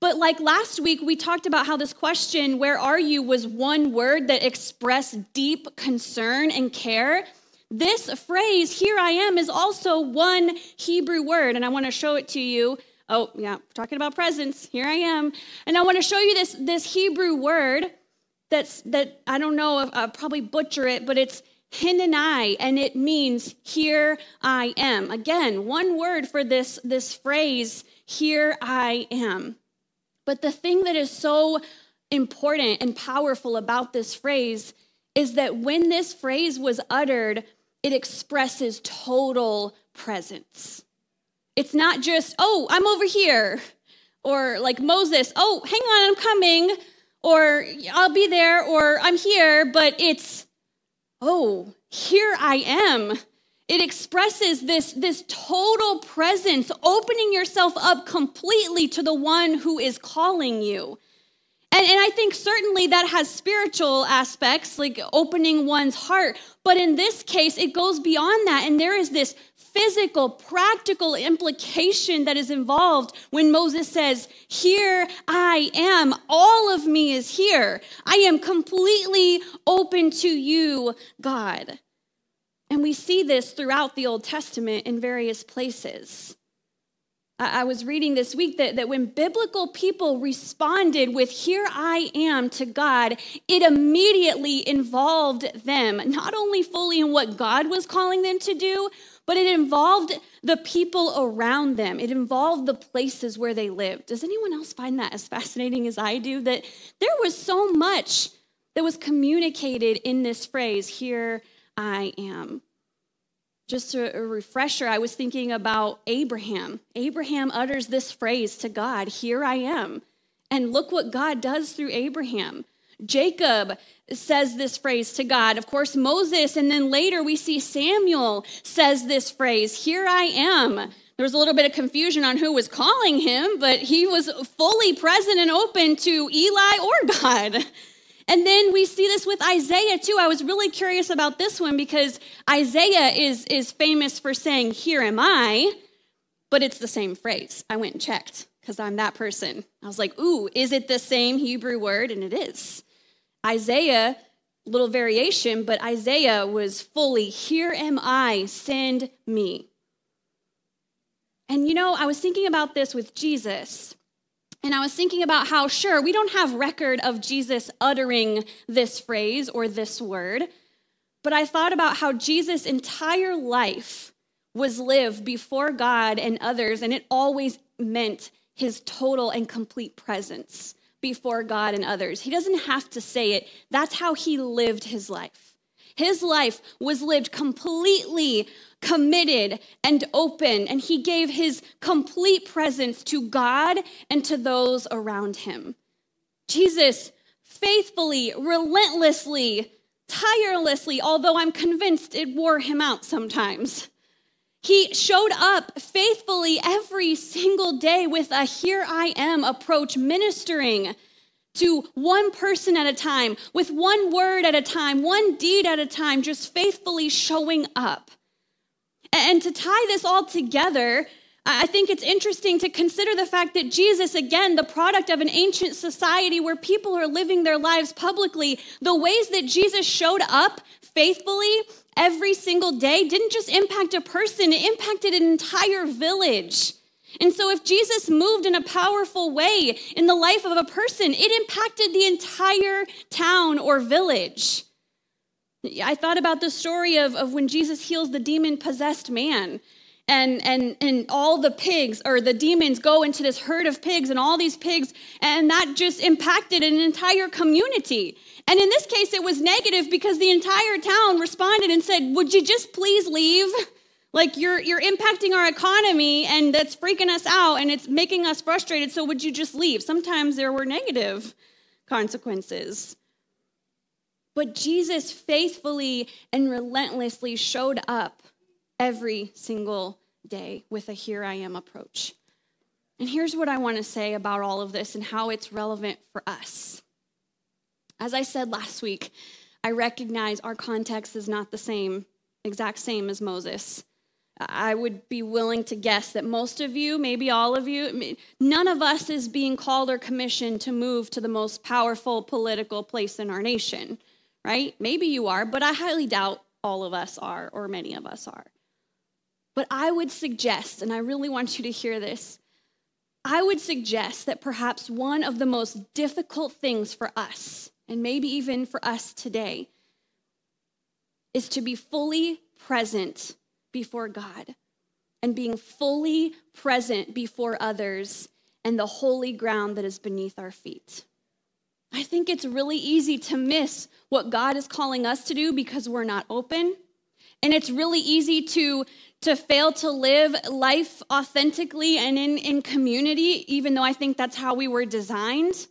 But like last week, we talked about how this question, where are you, was one word that expressed deep concern and care. This phrase, here I am, is also one Hebrew word, and I want to show it to you. Oh, yeah, talking about presence. Here I am. And I want to show you this, this Hebrew word that's that I don't know if I'll probably butcher it, but it's hinanai, and it means here I am. Again, one word for this, this phrase, here I am. But the thing that is so important and powerful about this phrase is that when this phrase was uttered, it expresses total presence. It's not just, oh, I'm over here, or like Moses, oh, hang on, I'm coming, or I'll be there, or I'm here, but it's, oh, here I am. It expresses this, this total presence, opening yourself up completely to the one who is calling you. And, and I think certainly that has spiritual aspects, like opening one's heart. But in this case, it goes beyond that. And there is this physical, practical implication that is involved when Moses says, Here I am. All of me is here. I am completely open to you, God. And we see this throughout the Old Testament in various places. I was reading this week that, that when biblical people responded with, Here I am to God, it immediately involved them, not only fully in what God was calling them to do, but it involved the people around them. It involved the places where they lived. Does anyone else find that as fascinating as I do? That there was so much that was communicated in this phrase, Here I am. Just a, refresher, I was thinking about Abraham. Abraham utters this phrase to God, Here I am. And look what God does through Abraham. Jacob says this phrase to God. Of course, Moses, and then later we see Samuel says this phrase, Here I am. There was a little bit of confusion on who was calling him, but he was fully present and open to Eli or God. And then we see this with Isaiah too. I was really curious about this one because Isaiah is, is famous for saying, Here am I, but it's the same phrase. I went and checked because I'm that person. I was like, Ooh, is it the same Hebrew word? And it is. Isaiah, little variation, but Isaiah was fully, Here am I, send me. And you know, I was thinking about this with Jesus. And I was thinking about how, sure, we don't have record of Jesus uttering this phrase or this word, but I thought about how Jesus' entire life was lived before God and others, and it always meant his total and complete presence before God and others. He doesn't have to say it, that's how he lived his life. His life was lived completely committed and open, and he gave his complete presence to God and to those around him. Jesus faithfully, relentlessly, tirelessly, although I'm convinced it wore him out sometimes. He showed up faithfully every single day with a here I am approach, ministering to one person at a time, with one word at a time, one deed at a time, just faithfully showing up. And to tie this all together, I think it's interesting to consider the fact that Jesus, again, the product of an ancient society where people are living their lives publicly, the ways that Jesus showed up faithfully every single day didn't just impact a person, it impacted an entire village. And so, if Jesus moved in a powerful way in the life of a person, it impacted the entire town or village. I thought about the story of, of when Jesus heals the demon possessed man. And, and, and all the pigs or the demons go into this herd of pigs and all these pigs, and that just impacted an entire community. And in this case, it was negative because the entire town responded and said, Would you just please leave? Like you're you're impacting our economy and that's freaking us out and it's making us frustrated. So would you just leave? Sometimes there were negative consequences. But Jesus faithfully and relentlessly showed up every single day with a here I am approach. And here's what I want to say about all of this and how it's relevant for us. As I said last week, I recognize our context is not the same, exact same as Moses. I would be willing to guess that most of you, maybe all of you, none of us is being called or commissioned to move to the most powerful political place in our nation, right? Maybe you are, but I highly doubt all of us are, or many of us are. But I would suggest, and I really want you to hear this, I would suggest that perhaps one of the most difficult things for us, and maybe even for us today, is to be fully present before God and being fully present before others and the holy ground that is beneath our feet. I think it's really easy to miss what God is calling us to do because we're not open. And it's really easy to, to fail to live life authentically and in, in community, even though I think that's how we were designed.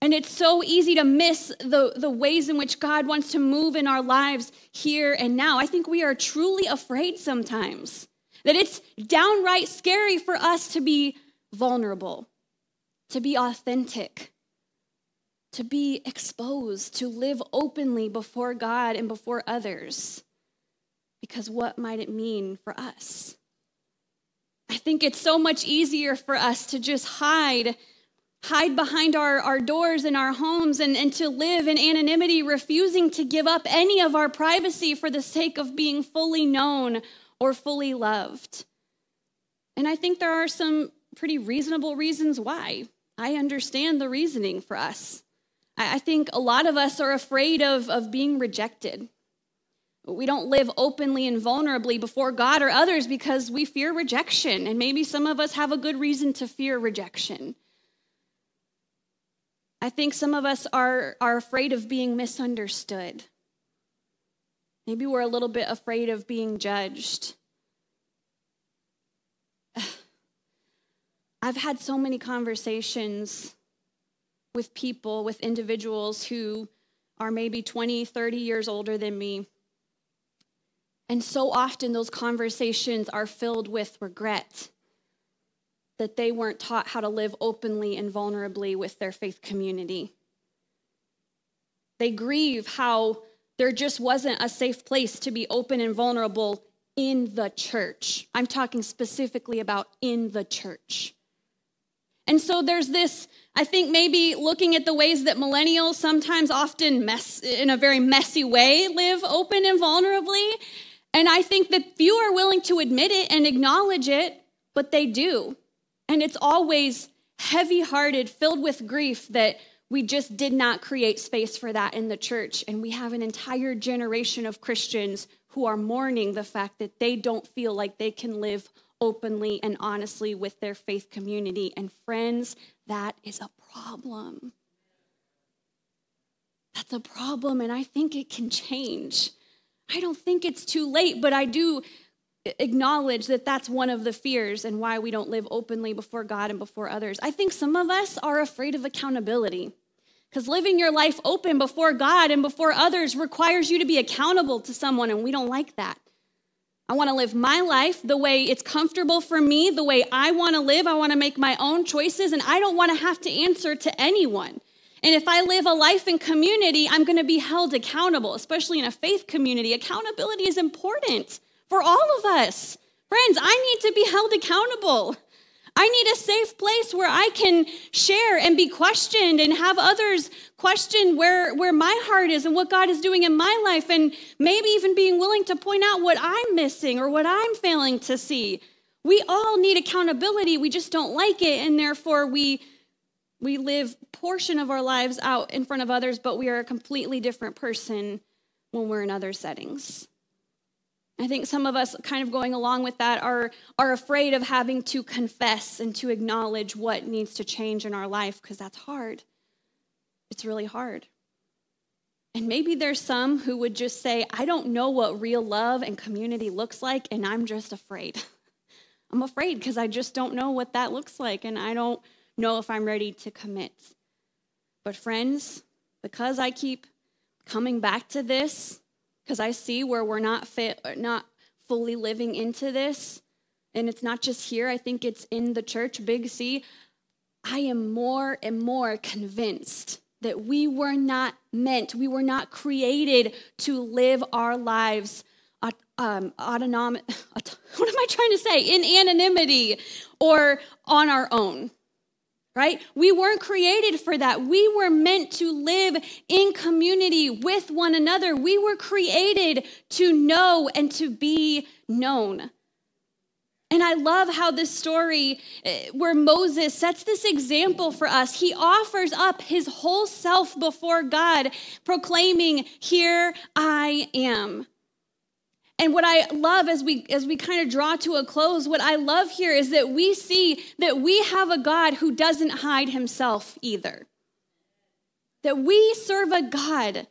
And it's so easy to miss the, the ways in which God wants to move in our lives here and now. I think we are truly afraid sometimes that it's downright scary for us to be vulnerable, to be authentic, to be exposed, to live openly before God and before others. Because what might it mean for us? I think it's so much easier for us to just hide hide behind our, our doors and our homes and, and to live in anonymity, refusing to give up any of our privacy for the sake of being fully known or fully loved. And I think there are some pretty reasonable reasons why. I understand the reasoning for us. I, think a lot of us are afraid of, of being rejected. We don't live openly and vulnerably before God or others because we fear rejection. And maybe some of us have a good reason to fear rejection. I think some of us are, are afraid of being misunderstood. Maybe we're a little bit afraid of being judged. I've had so many conversations with people, with individuals who are maybe 20, 30 years older than me. And so often those conversations are filled with regret that they weren't taught how to live openly and vulnerably with their faith community. They grieve how there just wasn't a safe place to be open and vulnerable in the church. I'm talking specifically about in the church. And so there's this, I think maybe looking at the ways that millennials sometimes often mess in a very messy way live open and vulnerably. And I think that few are willing to admit it and acknowledge it, but they do. And it's always heavy hearted, filled with grief that we just did not create space for that in the church. And we have an entire generation of Christians who are mourning the fact that they don't feel like they can live openly and honestly with their faith community. And friends, that is a problem. That's a problem, and I think it can change. I don't think it's too late, but I do acknowledge that that's one of the fears and why we don't live openly before God and before others. I think some of us are afraid of accountability because living your life open before God and before others requires you to be accountable to someone, and we don't like that. I want to live my life the way it's comfortable for me, the way I want to live. I want to make my own choices, and I don't want to have to answer to anyone. And if I live a life in community, I'm going to be held accountable, especially in a faith community. Accountability is important for all of us. Friends, I need to be held accountable. I need a safe place where I can share and be questioned and have others question where, where my heart is and what God is doing in my life, and maybe even being willing to point out what I'm missing or what I'm failing to see. We all need accountability. We just don't like it, and therefore we we live portion of our lives out in front of others, but we are a completely different person when we're in other settings. I think some of us kind of going along with that are, are afraid of having to confess and to acknowledge what needs to change in our life because that's hard. It's really hard. And maybe there's some who would just say, I don't know what real love and community looks like, and I'm just afraid. I'm afraid because I just don't know what that looks like, and I don't know if I'm ready to commit. But, friends, because I keep coming back to this, because I see where we're not fit, not fully living into this, and it's not just here, I think it's in the church, Big C. I am more and more convinced that we were not meant, we were not created to live our lives um, autonomous, what am I trying to say? In anonymity or on our own, right? We weren't created for that. We were meant to live in community with one another. We were created to know and to be known. And I love how this story, eh, where Moses sets this example for us, he offers up his whole self before God, proclaiming, Here I am. And what I love as we as we kind of draw to a close, what I love here is that we see that we have a God who doesn't hide himself either. That we serve a God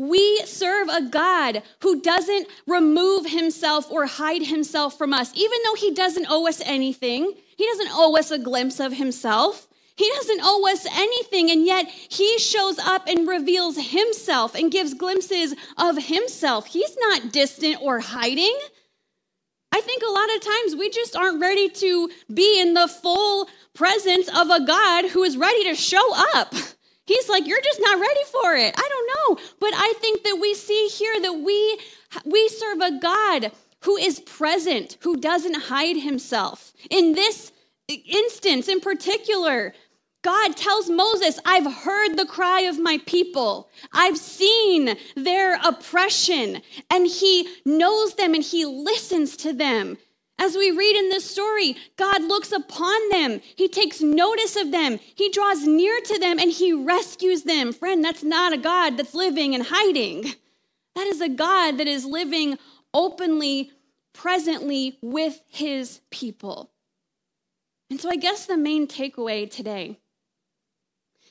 we serve a God who doesn't remove himself or hide himself from us, even though he doesn't owe us anything. He doesn't owe us a glimpse of himself. He doesn't owe us anything, and yet he shows up and reveals himself and gives glimpses of himself. He's not distant or hiding. I think a lot of times we just aren't ready to be in the full presence of a God who is ready to show up. He's like, you're just not ready for it. I don't know. But I think that we see here that we we serve a God who is present, who doesn't hide himself. In this instance in particular, God tells Moses, I've heard the cry of my people. I've seen their oppression, and he knows them and he listens to them. As we read in this story, God looks upon them. He takes notice of them. He draws near to them and he rescues them. Friend, that's not a God that's living and hiding. That is a God that is living openly, presently with his people. And so I guess the main takeaway today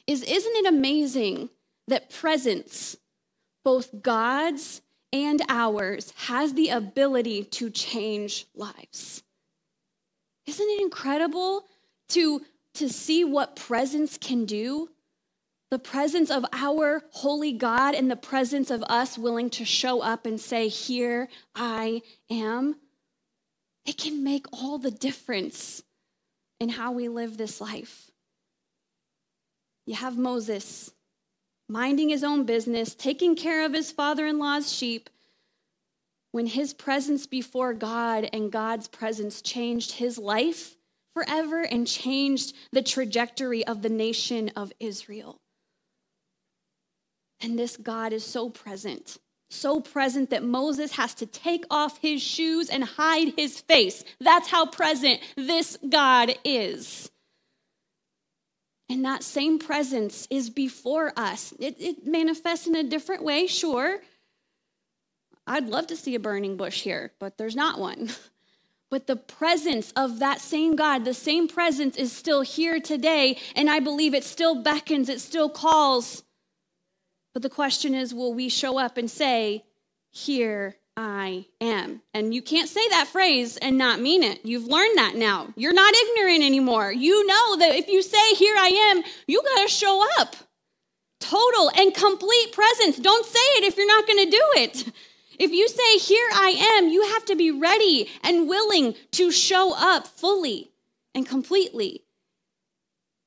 is isn't it amazing that presence, both God's and ours has the ability to change lives. Isn't it incredible to, to see what presence can do? The presence of our holy God and the presence of us willing to show up and say, Here I am. It can make all the difference in how we live this life. You have Moses minding his own business, taking care of his father in law's sheep, when his presence before God and God's presence changed his life forever and changed the trajectory of the nation of Israel. And this God is so present, so present that Moses has to take off his shoes and hide his face. That's how present this God is. And that same presence is before us. It, it, manifests in a different way, sure. I'd love to see a burning bush here, but there's not one. But the presence of that same God, the same presence is still here today. And I believe it still beckons, it still calls. But the question is will we show up and say, Here I am. And you can't say that phrase and not mean it. You've learned that now. You're not ignorant anymore. You know that if you say, Here I am, you got to show up. Total and complete presence. Don't say it if you're not going to do it. If you say, Here I am, you have to be ready and willing to show up fully and completely.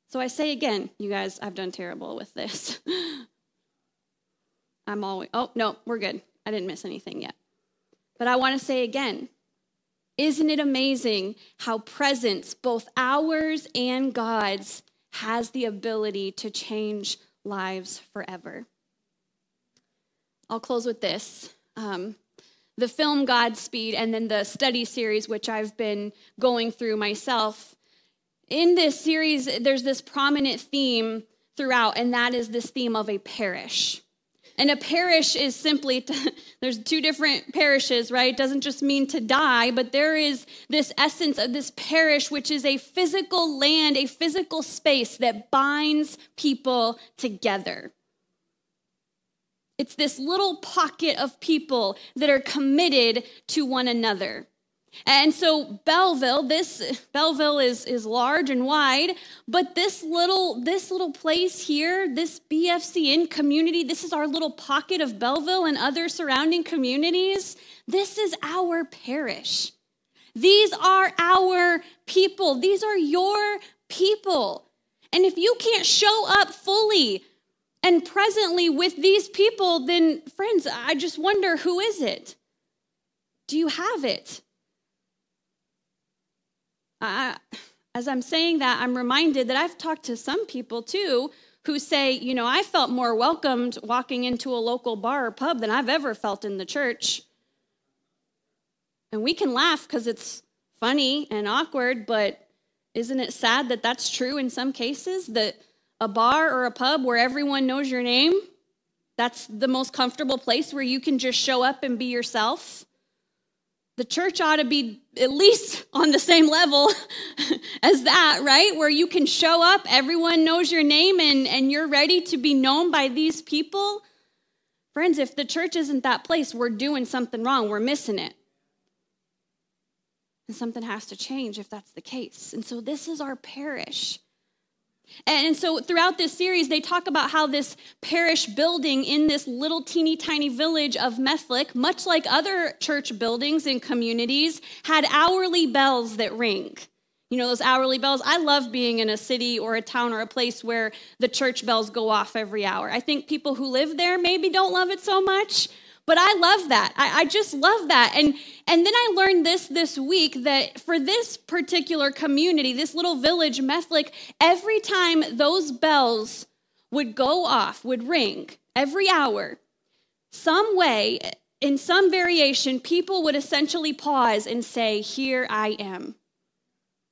So I say again, you guys, I've done terrible with this. I'm always, oh, no, we're good. I didn't miss anything yet. But I want to say again, isn't it amazing how presence, both ours and God's, has the ability to change lives forever? I'll close with this. Um, the film Godspeed and then the study series, which I've been going through myself. In this series, there's this prominent theme throughout, and that is this theme of a parish. And a parish is simply, to, there's two different parishes, right? It doesn't just mean to die, but there is this essence of this parish, which is a physical land, a physical space that binds people together. It's this little pocket of people that are committed to one another. And so Belleville, this Belleville is, is large and wide, but this little this little place here, this BFCN community, this is our little pocket of Belleville and other surrounding communities. This is our parish. These are our people. These are your people. And if you can't show up fully and presently with these people, then friends, I just wonder who is it? Do you have it? I, as I'm saying that, I'm reminded that I've talked to some people too who say, you know, I felt more welcomed walking into a local bar or pub than I've ever felt in the church. And we can laugh because it's funny and awkward, but isn't it sad that that's true in some cases? That a bar or a pub where everyone knows your name, that's the most comfortable place where you can just show up and be yourself. The church ought to be at least on the same level as that, right? Where you can show up, everyone knows your name, and, and you're ready to be known by these people. Friends, if the church isn't that place, we're doing something wrong. We're missing it. And something has to change if that's the case. And so this is our parish. And so throughout this series, they talk about how this parish building in this little teeny tiny village of Methlick, much like other church buildings and communities, had hourly bells that ring. You know, those hourly bells. I love being in a city or a town or a place where the church bells go off every hour. I think people who live there maybe don't love it so much, but I love that. I, I, just love that. And and then I learned this this week that for this particular community, this little village, Methlick, every time those bells would go off, would ring every hour, some way, in some variation, people would essentially pause and say, Here I am.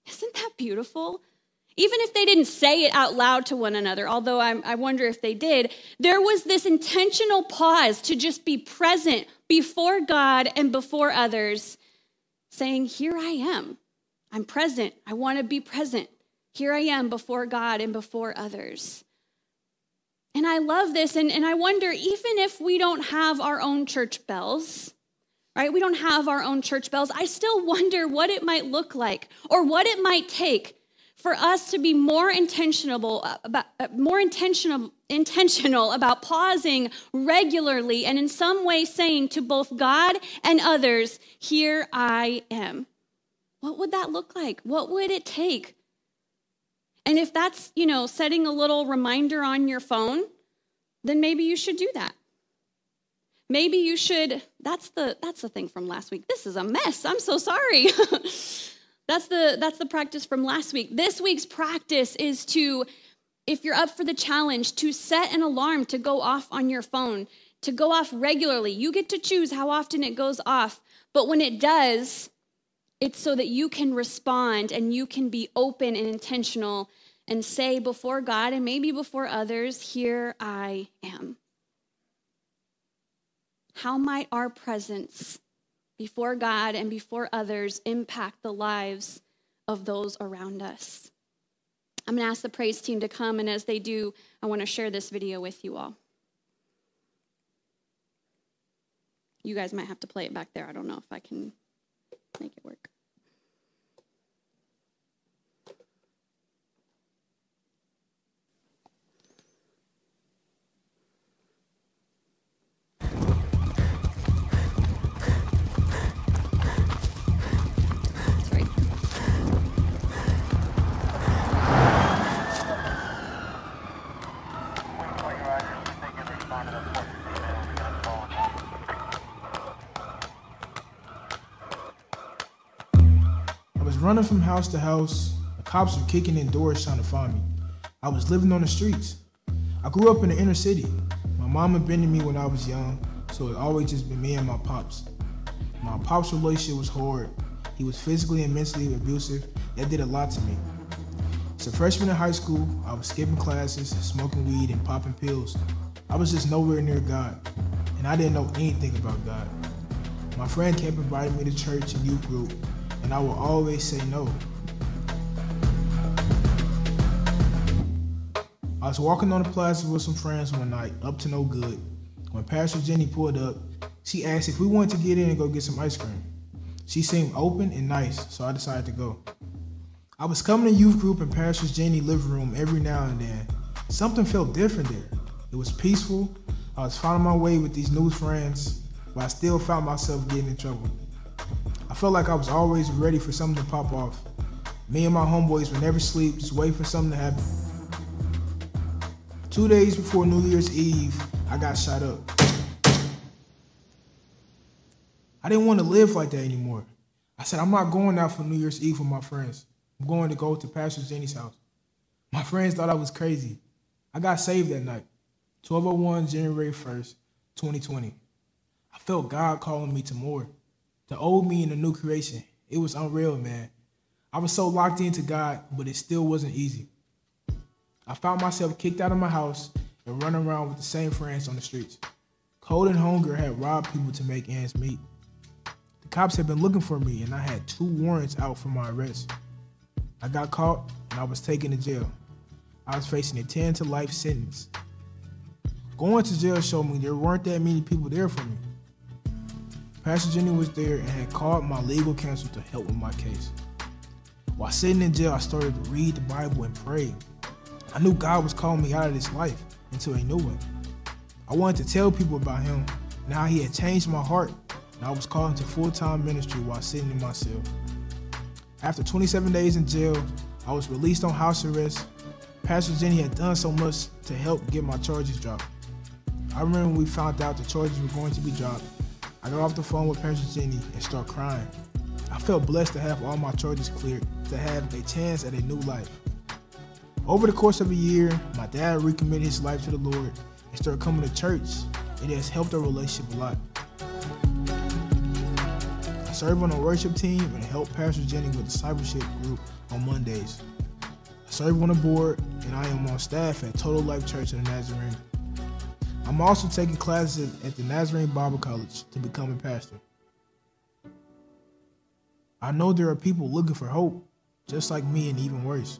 Isn't that beautiful? Even if they didn't say it out loud to one another, although I'm, i wonder if they did, there was this intentional pause to just be present before God and before others, saying, Here I am. I'm present. I want to be present. Here I am before God and before others. And I love this. And, and I wonder, even if we don't have our own church bells, right? We don't have our own church bells. I still wonder what it might look like or what it might take for us to be more intentional about uh, more intentional intentional about pausing regularly and in some way saying to both God and others, "Here I am." What would that look like? What would it take? And if that's, you know, setting a little reminder on your phone, then maybe you should do that. Maybe you should that's the that's the thing from last week. This is a mess. I'm so sorry. That's the that's the practice from last week. This week's practice is to if you're up for the challenge to set an alarm to go off on your phone, to go off regularly. You get to choose how often it goes off, but when it does, it's so that you can respond and you can be open and intentional and say before God and maybe before others, Here I am. How might our presence before God and before others impact the lives of those around us. I'm going to ask the praise team to come, and as they do, I want to share this video with you all. You guys might have to play it back there. I don't know if I can make it work. Running from house to house. The cops were kicking in doors trying to find me. I was living on the streets. I grew up in the inner city. My mom abandoned me when I was young, so it always just been me and my pops. My pops' relationship was hard. He was physically and mentally abusive. That did a lot to me. As a freshman in high school, I was skipping classes, smoking weed, and popping pills. I was just nowhere near God, and I didn't know anything about God. My friend kept inviting me to church and youth group, and I will always say no. I was walking on the plaza with some friends one night, up to no good. When Pastor Jenny pulled up, she asked if we wanted to get in and go get some ice cream. She seemed open and nice, so I decided to go. I was coming to youth group in Pastor Jenny's living room every now and then. Something felt different there. It was peaceful. I was finding my way with these new friends, but I still found myself getting in trouble. I felt like I was always ready for something to pop off. Me and my homeboys would never sleep, just wait for something to happen. Two days before New Year's Eve, I got shot up. I didn't want to live like that anymore. I said, I'm not going out for New Year's Eve with my friends. I'm going to go to Pastor Jenny's house. My friends thought I was crazy. I got saved that night, 1201 January 1st, 2020. I felt God calling me to more, the old me and the new creation. It was unreal, man. I was so locked into God, but it still wasn't easy. I found myself kicked out of my house and running around with the same friends on the streets. Cold and hunger had robbed people to make ends meet. The cops had been looking for me, and I had two warrants out for my arrest. I got caught, and I was taken to jail. I was facing a 10 to life sentence. Going to jail showed me there weren't that many people there for me. Pastor Jenny was there and had called my legal counsel to help with my case. While sitting in jail, I started to read the Bible and pray. I knew God was calling me out of this life into a new one. I wanted to tell people about Him and how He had changed my heart, and I was called into full time ministry while sitting in my cell. After 27 days in jail, I was released on house arrest. Pastor Jenny had done so much to help get my charges dropped. I remember we found out the charges were going to be dropped. I got off the phone with Pastor Jenny and start crying. I felt blessed to have all my charges cleared, to have a chance at a new life. Over the course of a year, my dad recommitted his life to the Lord and started coming to church. It has helped our relationship a lot. I serve on a worship team and help Pastor Jenny with the discipleship group on Mondays. I serve on a board and I am on staff at Total Life Church in the Nazarene. I'm also taking classes at the Nazarene Bible College to become a pastor. I know there are people looking for hope, just like me and even worse.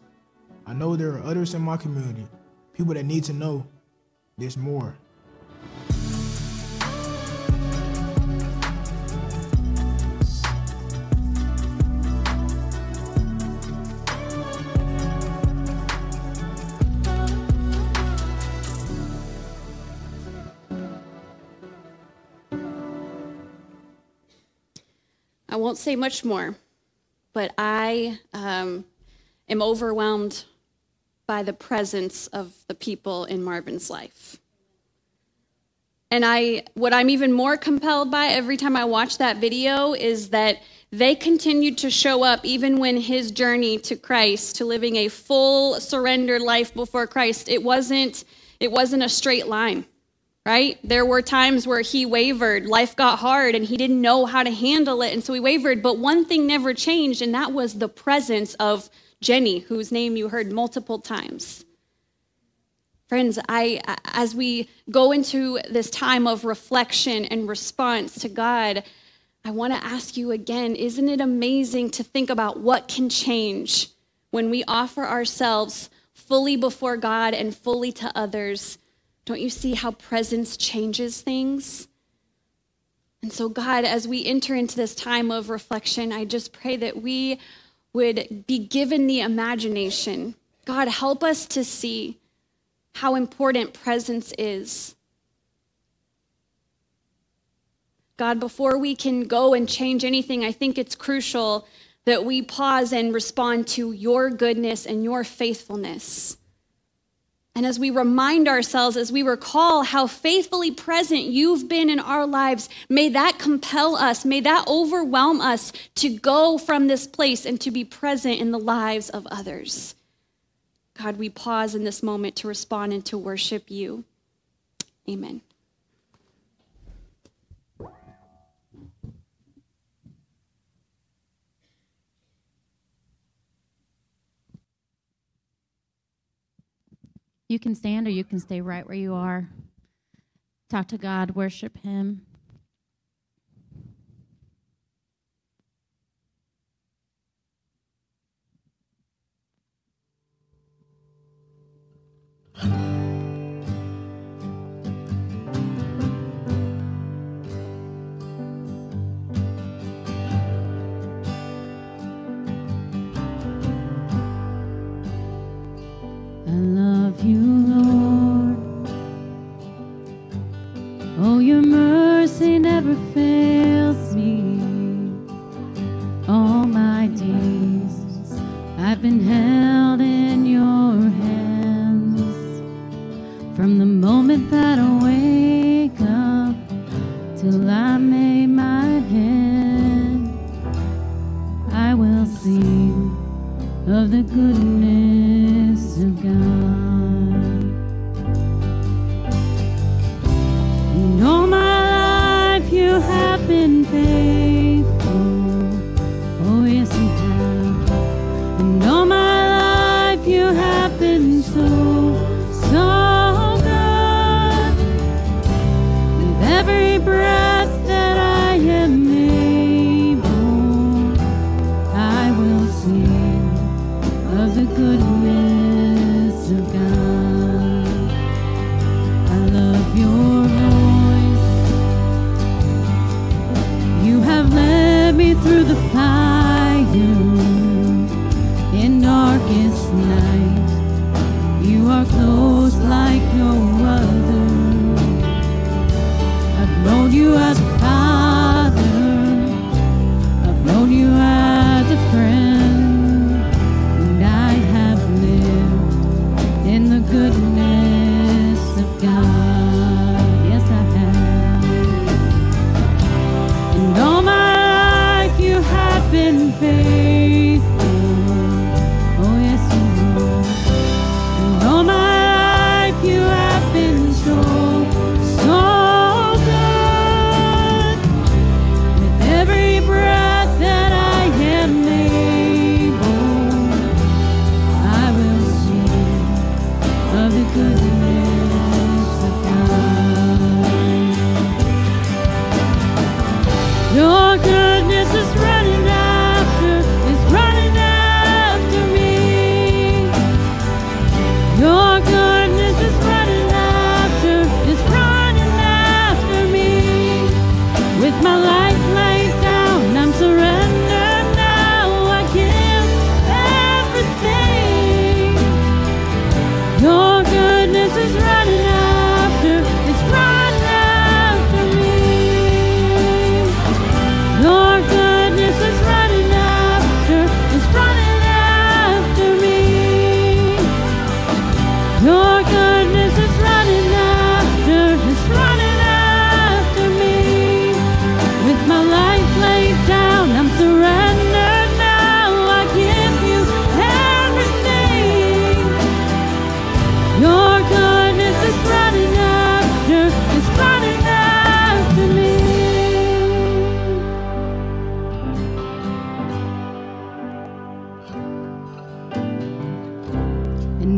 I know there are others in my community, people that need to know there's more. Won't say much more, but I um, am overwhelmed by the presence of the people in Marvin's life. And I what I'm even more compelled by every time I watch that video is that they continued to show up even when his journey to Christ, to living a full surrendered life before Christ, it wasn't it wasn't a straight line. Right? There were times where he wavered, life got hard and he didn't know how to handle it and so he wavered, but one thing never changed and that was the presence of Jenny, whose name you heard multiple times. Friends, I as we go into this time of reflection and response to God, I want to ask you again, isn't it amazing to think about what can change when we offer ourselves fully before God and fully to others? Don't you see how presence changes things? And so, God, as we enter into this time of reflection, I just pray that we would be given the imagination. God, help us to see how important presence is. God, before we can go and change anything, I think it's crucial that we pause and respond to your goodness and your faithfulness. And as we remind ourselves, as we recall how faithfully present you've been in our lives, may that compel us, may that overwhelm us to go from this place and to be present in the lives of others. God, we pause in this moment to respond and to worship you. Amen. You can stand or you can stay right where you are. Talk to God, worship Him. you, Lord. Oh, your mercy never fails me. All my days I've been held in your hands. From the moment that I wake up till I lay my head, I will sing of the goodness.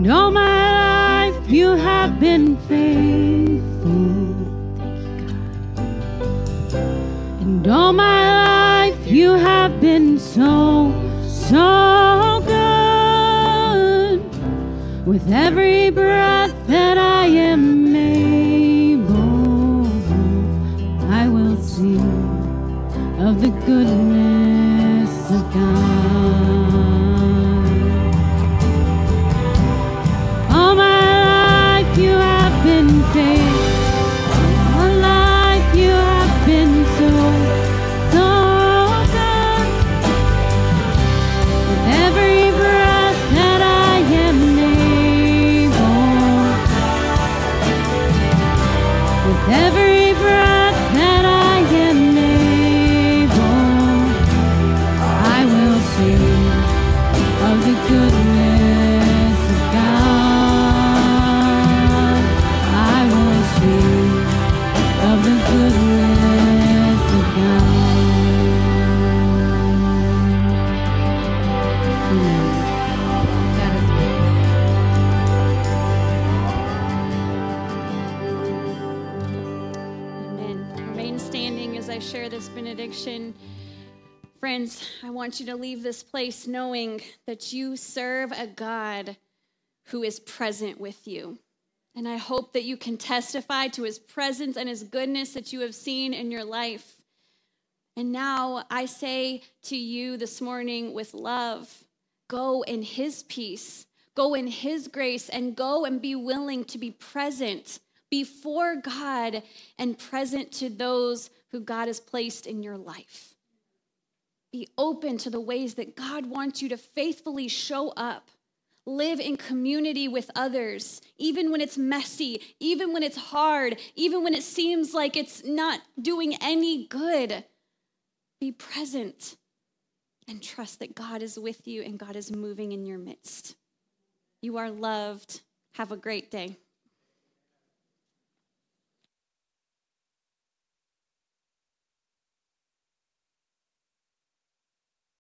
And all my life you have been faithful. Thank you, God. And all my life you have been so, so good. With every breath that I am want you to leave this place knowing that you serve a God who is present with you. And I hope that you can testify to his presence and his goodness that you have seen in your life. And now I say to you this morning with love go in his peace, go in his grace, and go and be willing to be present before God and present to those who God has placed in your life. Be open to the ways that God wants you to faithfully show up. Live in community with others, even when it's messy, even when it's hard, even when it seems like it's not doing any good. Be present and trust that God is with you and God is moving in your midst. You are loved. Have a great day.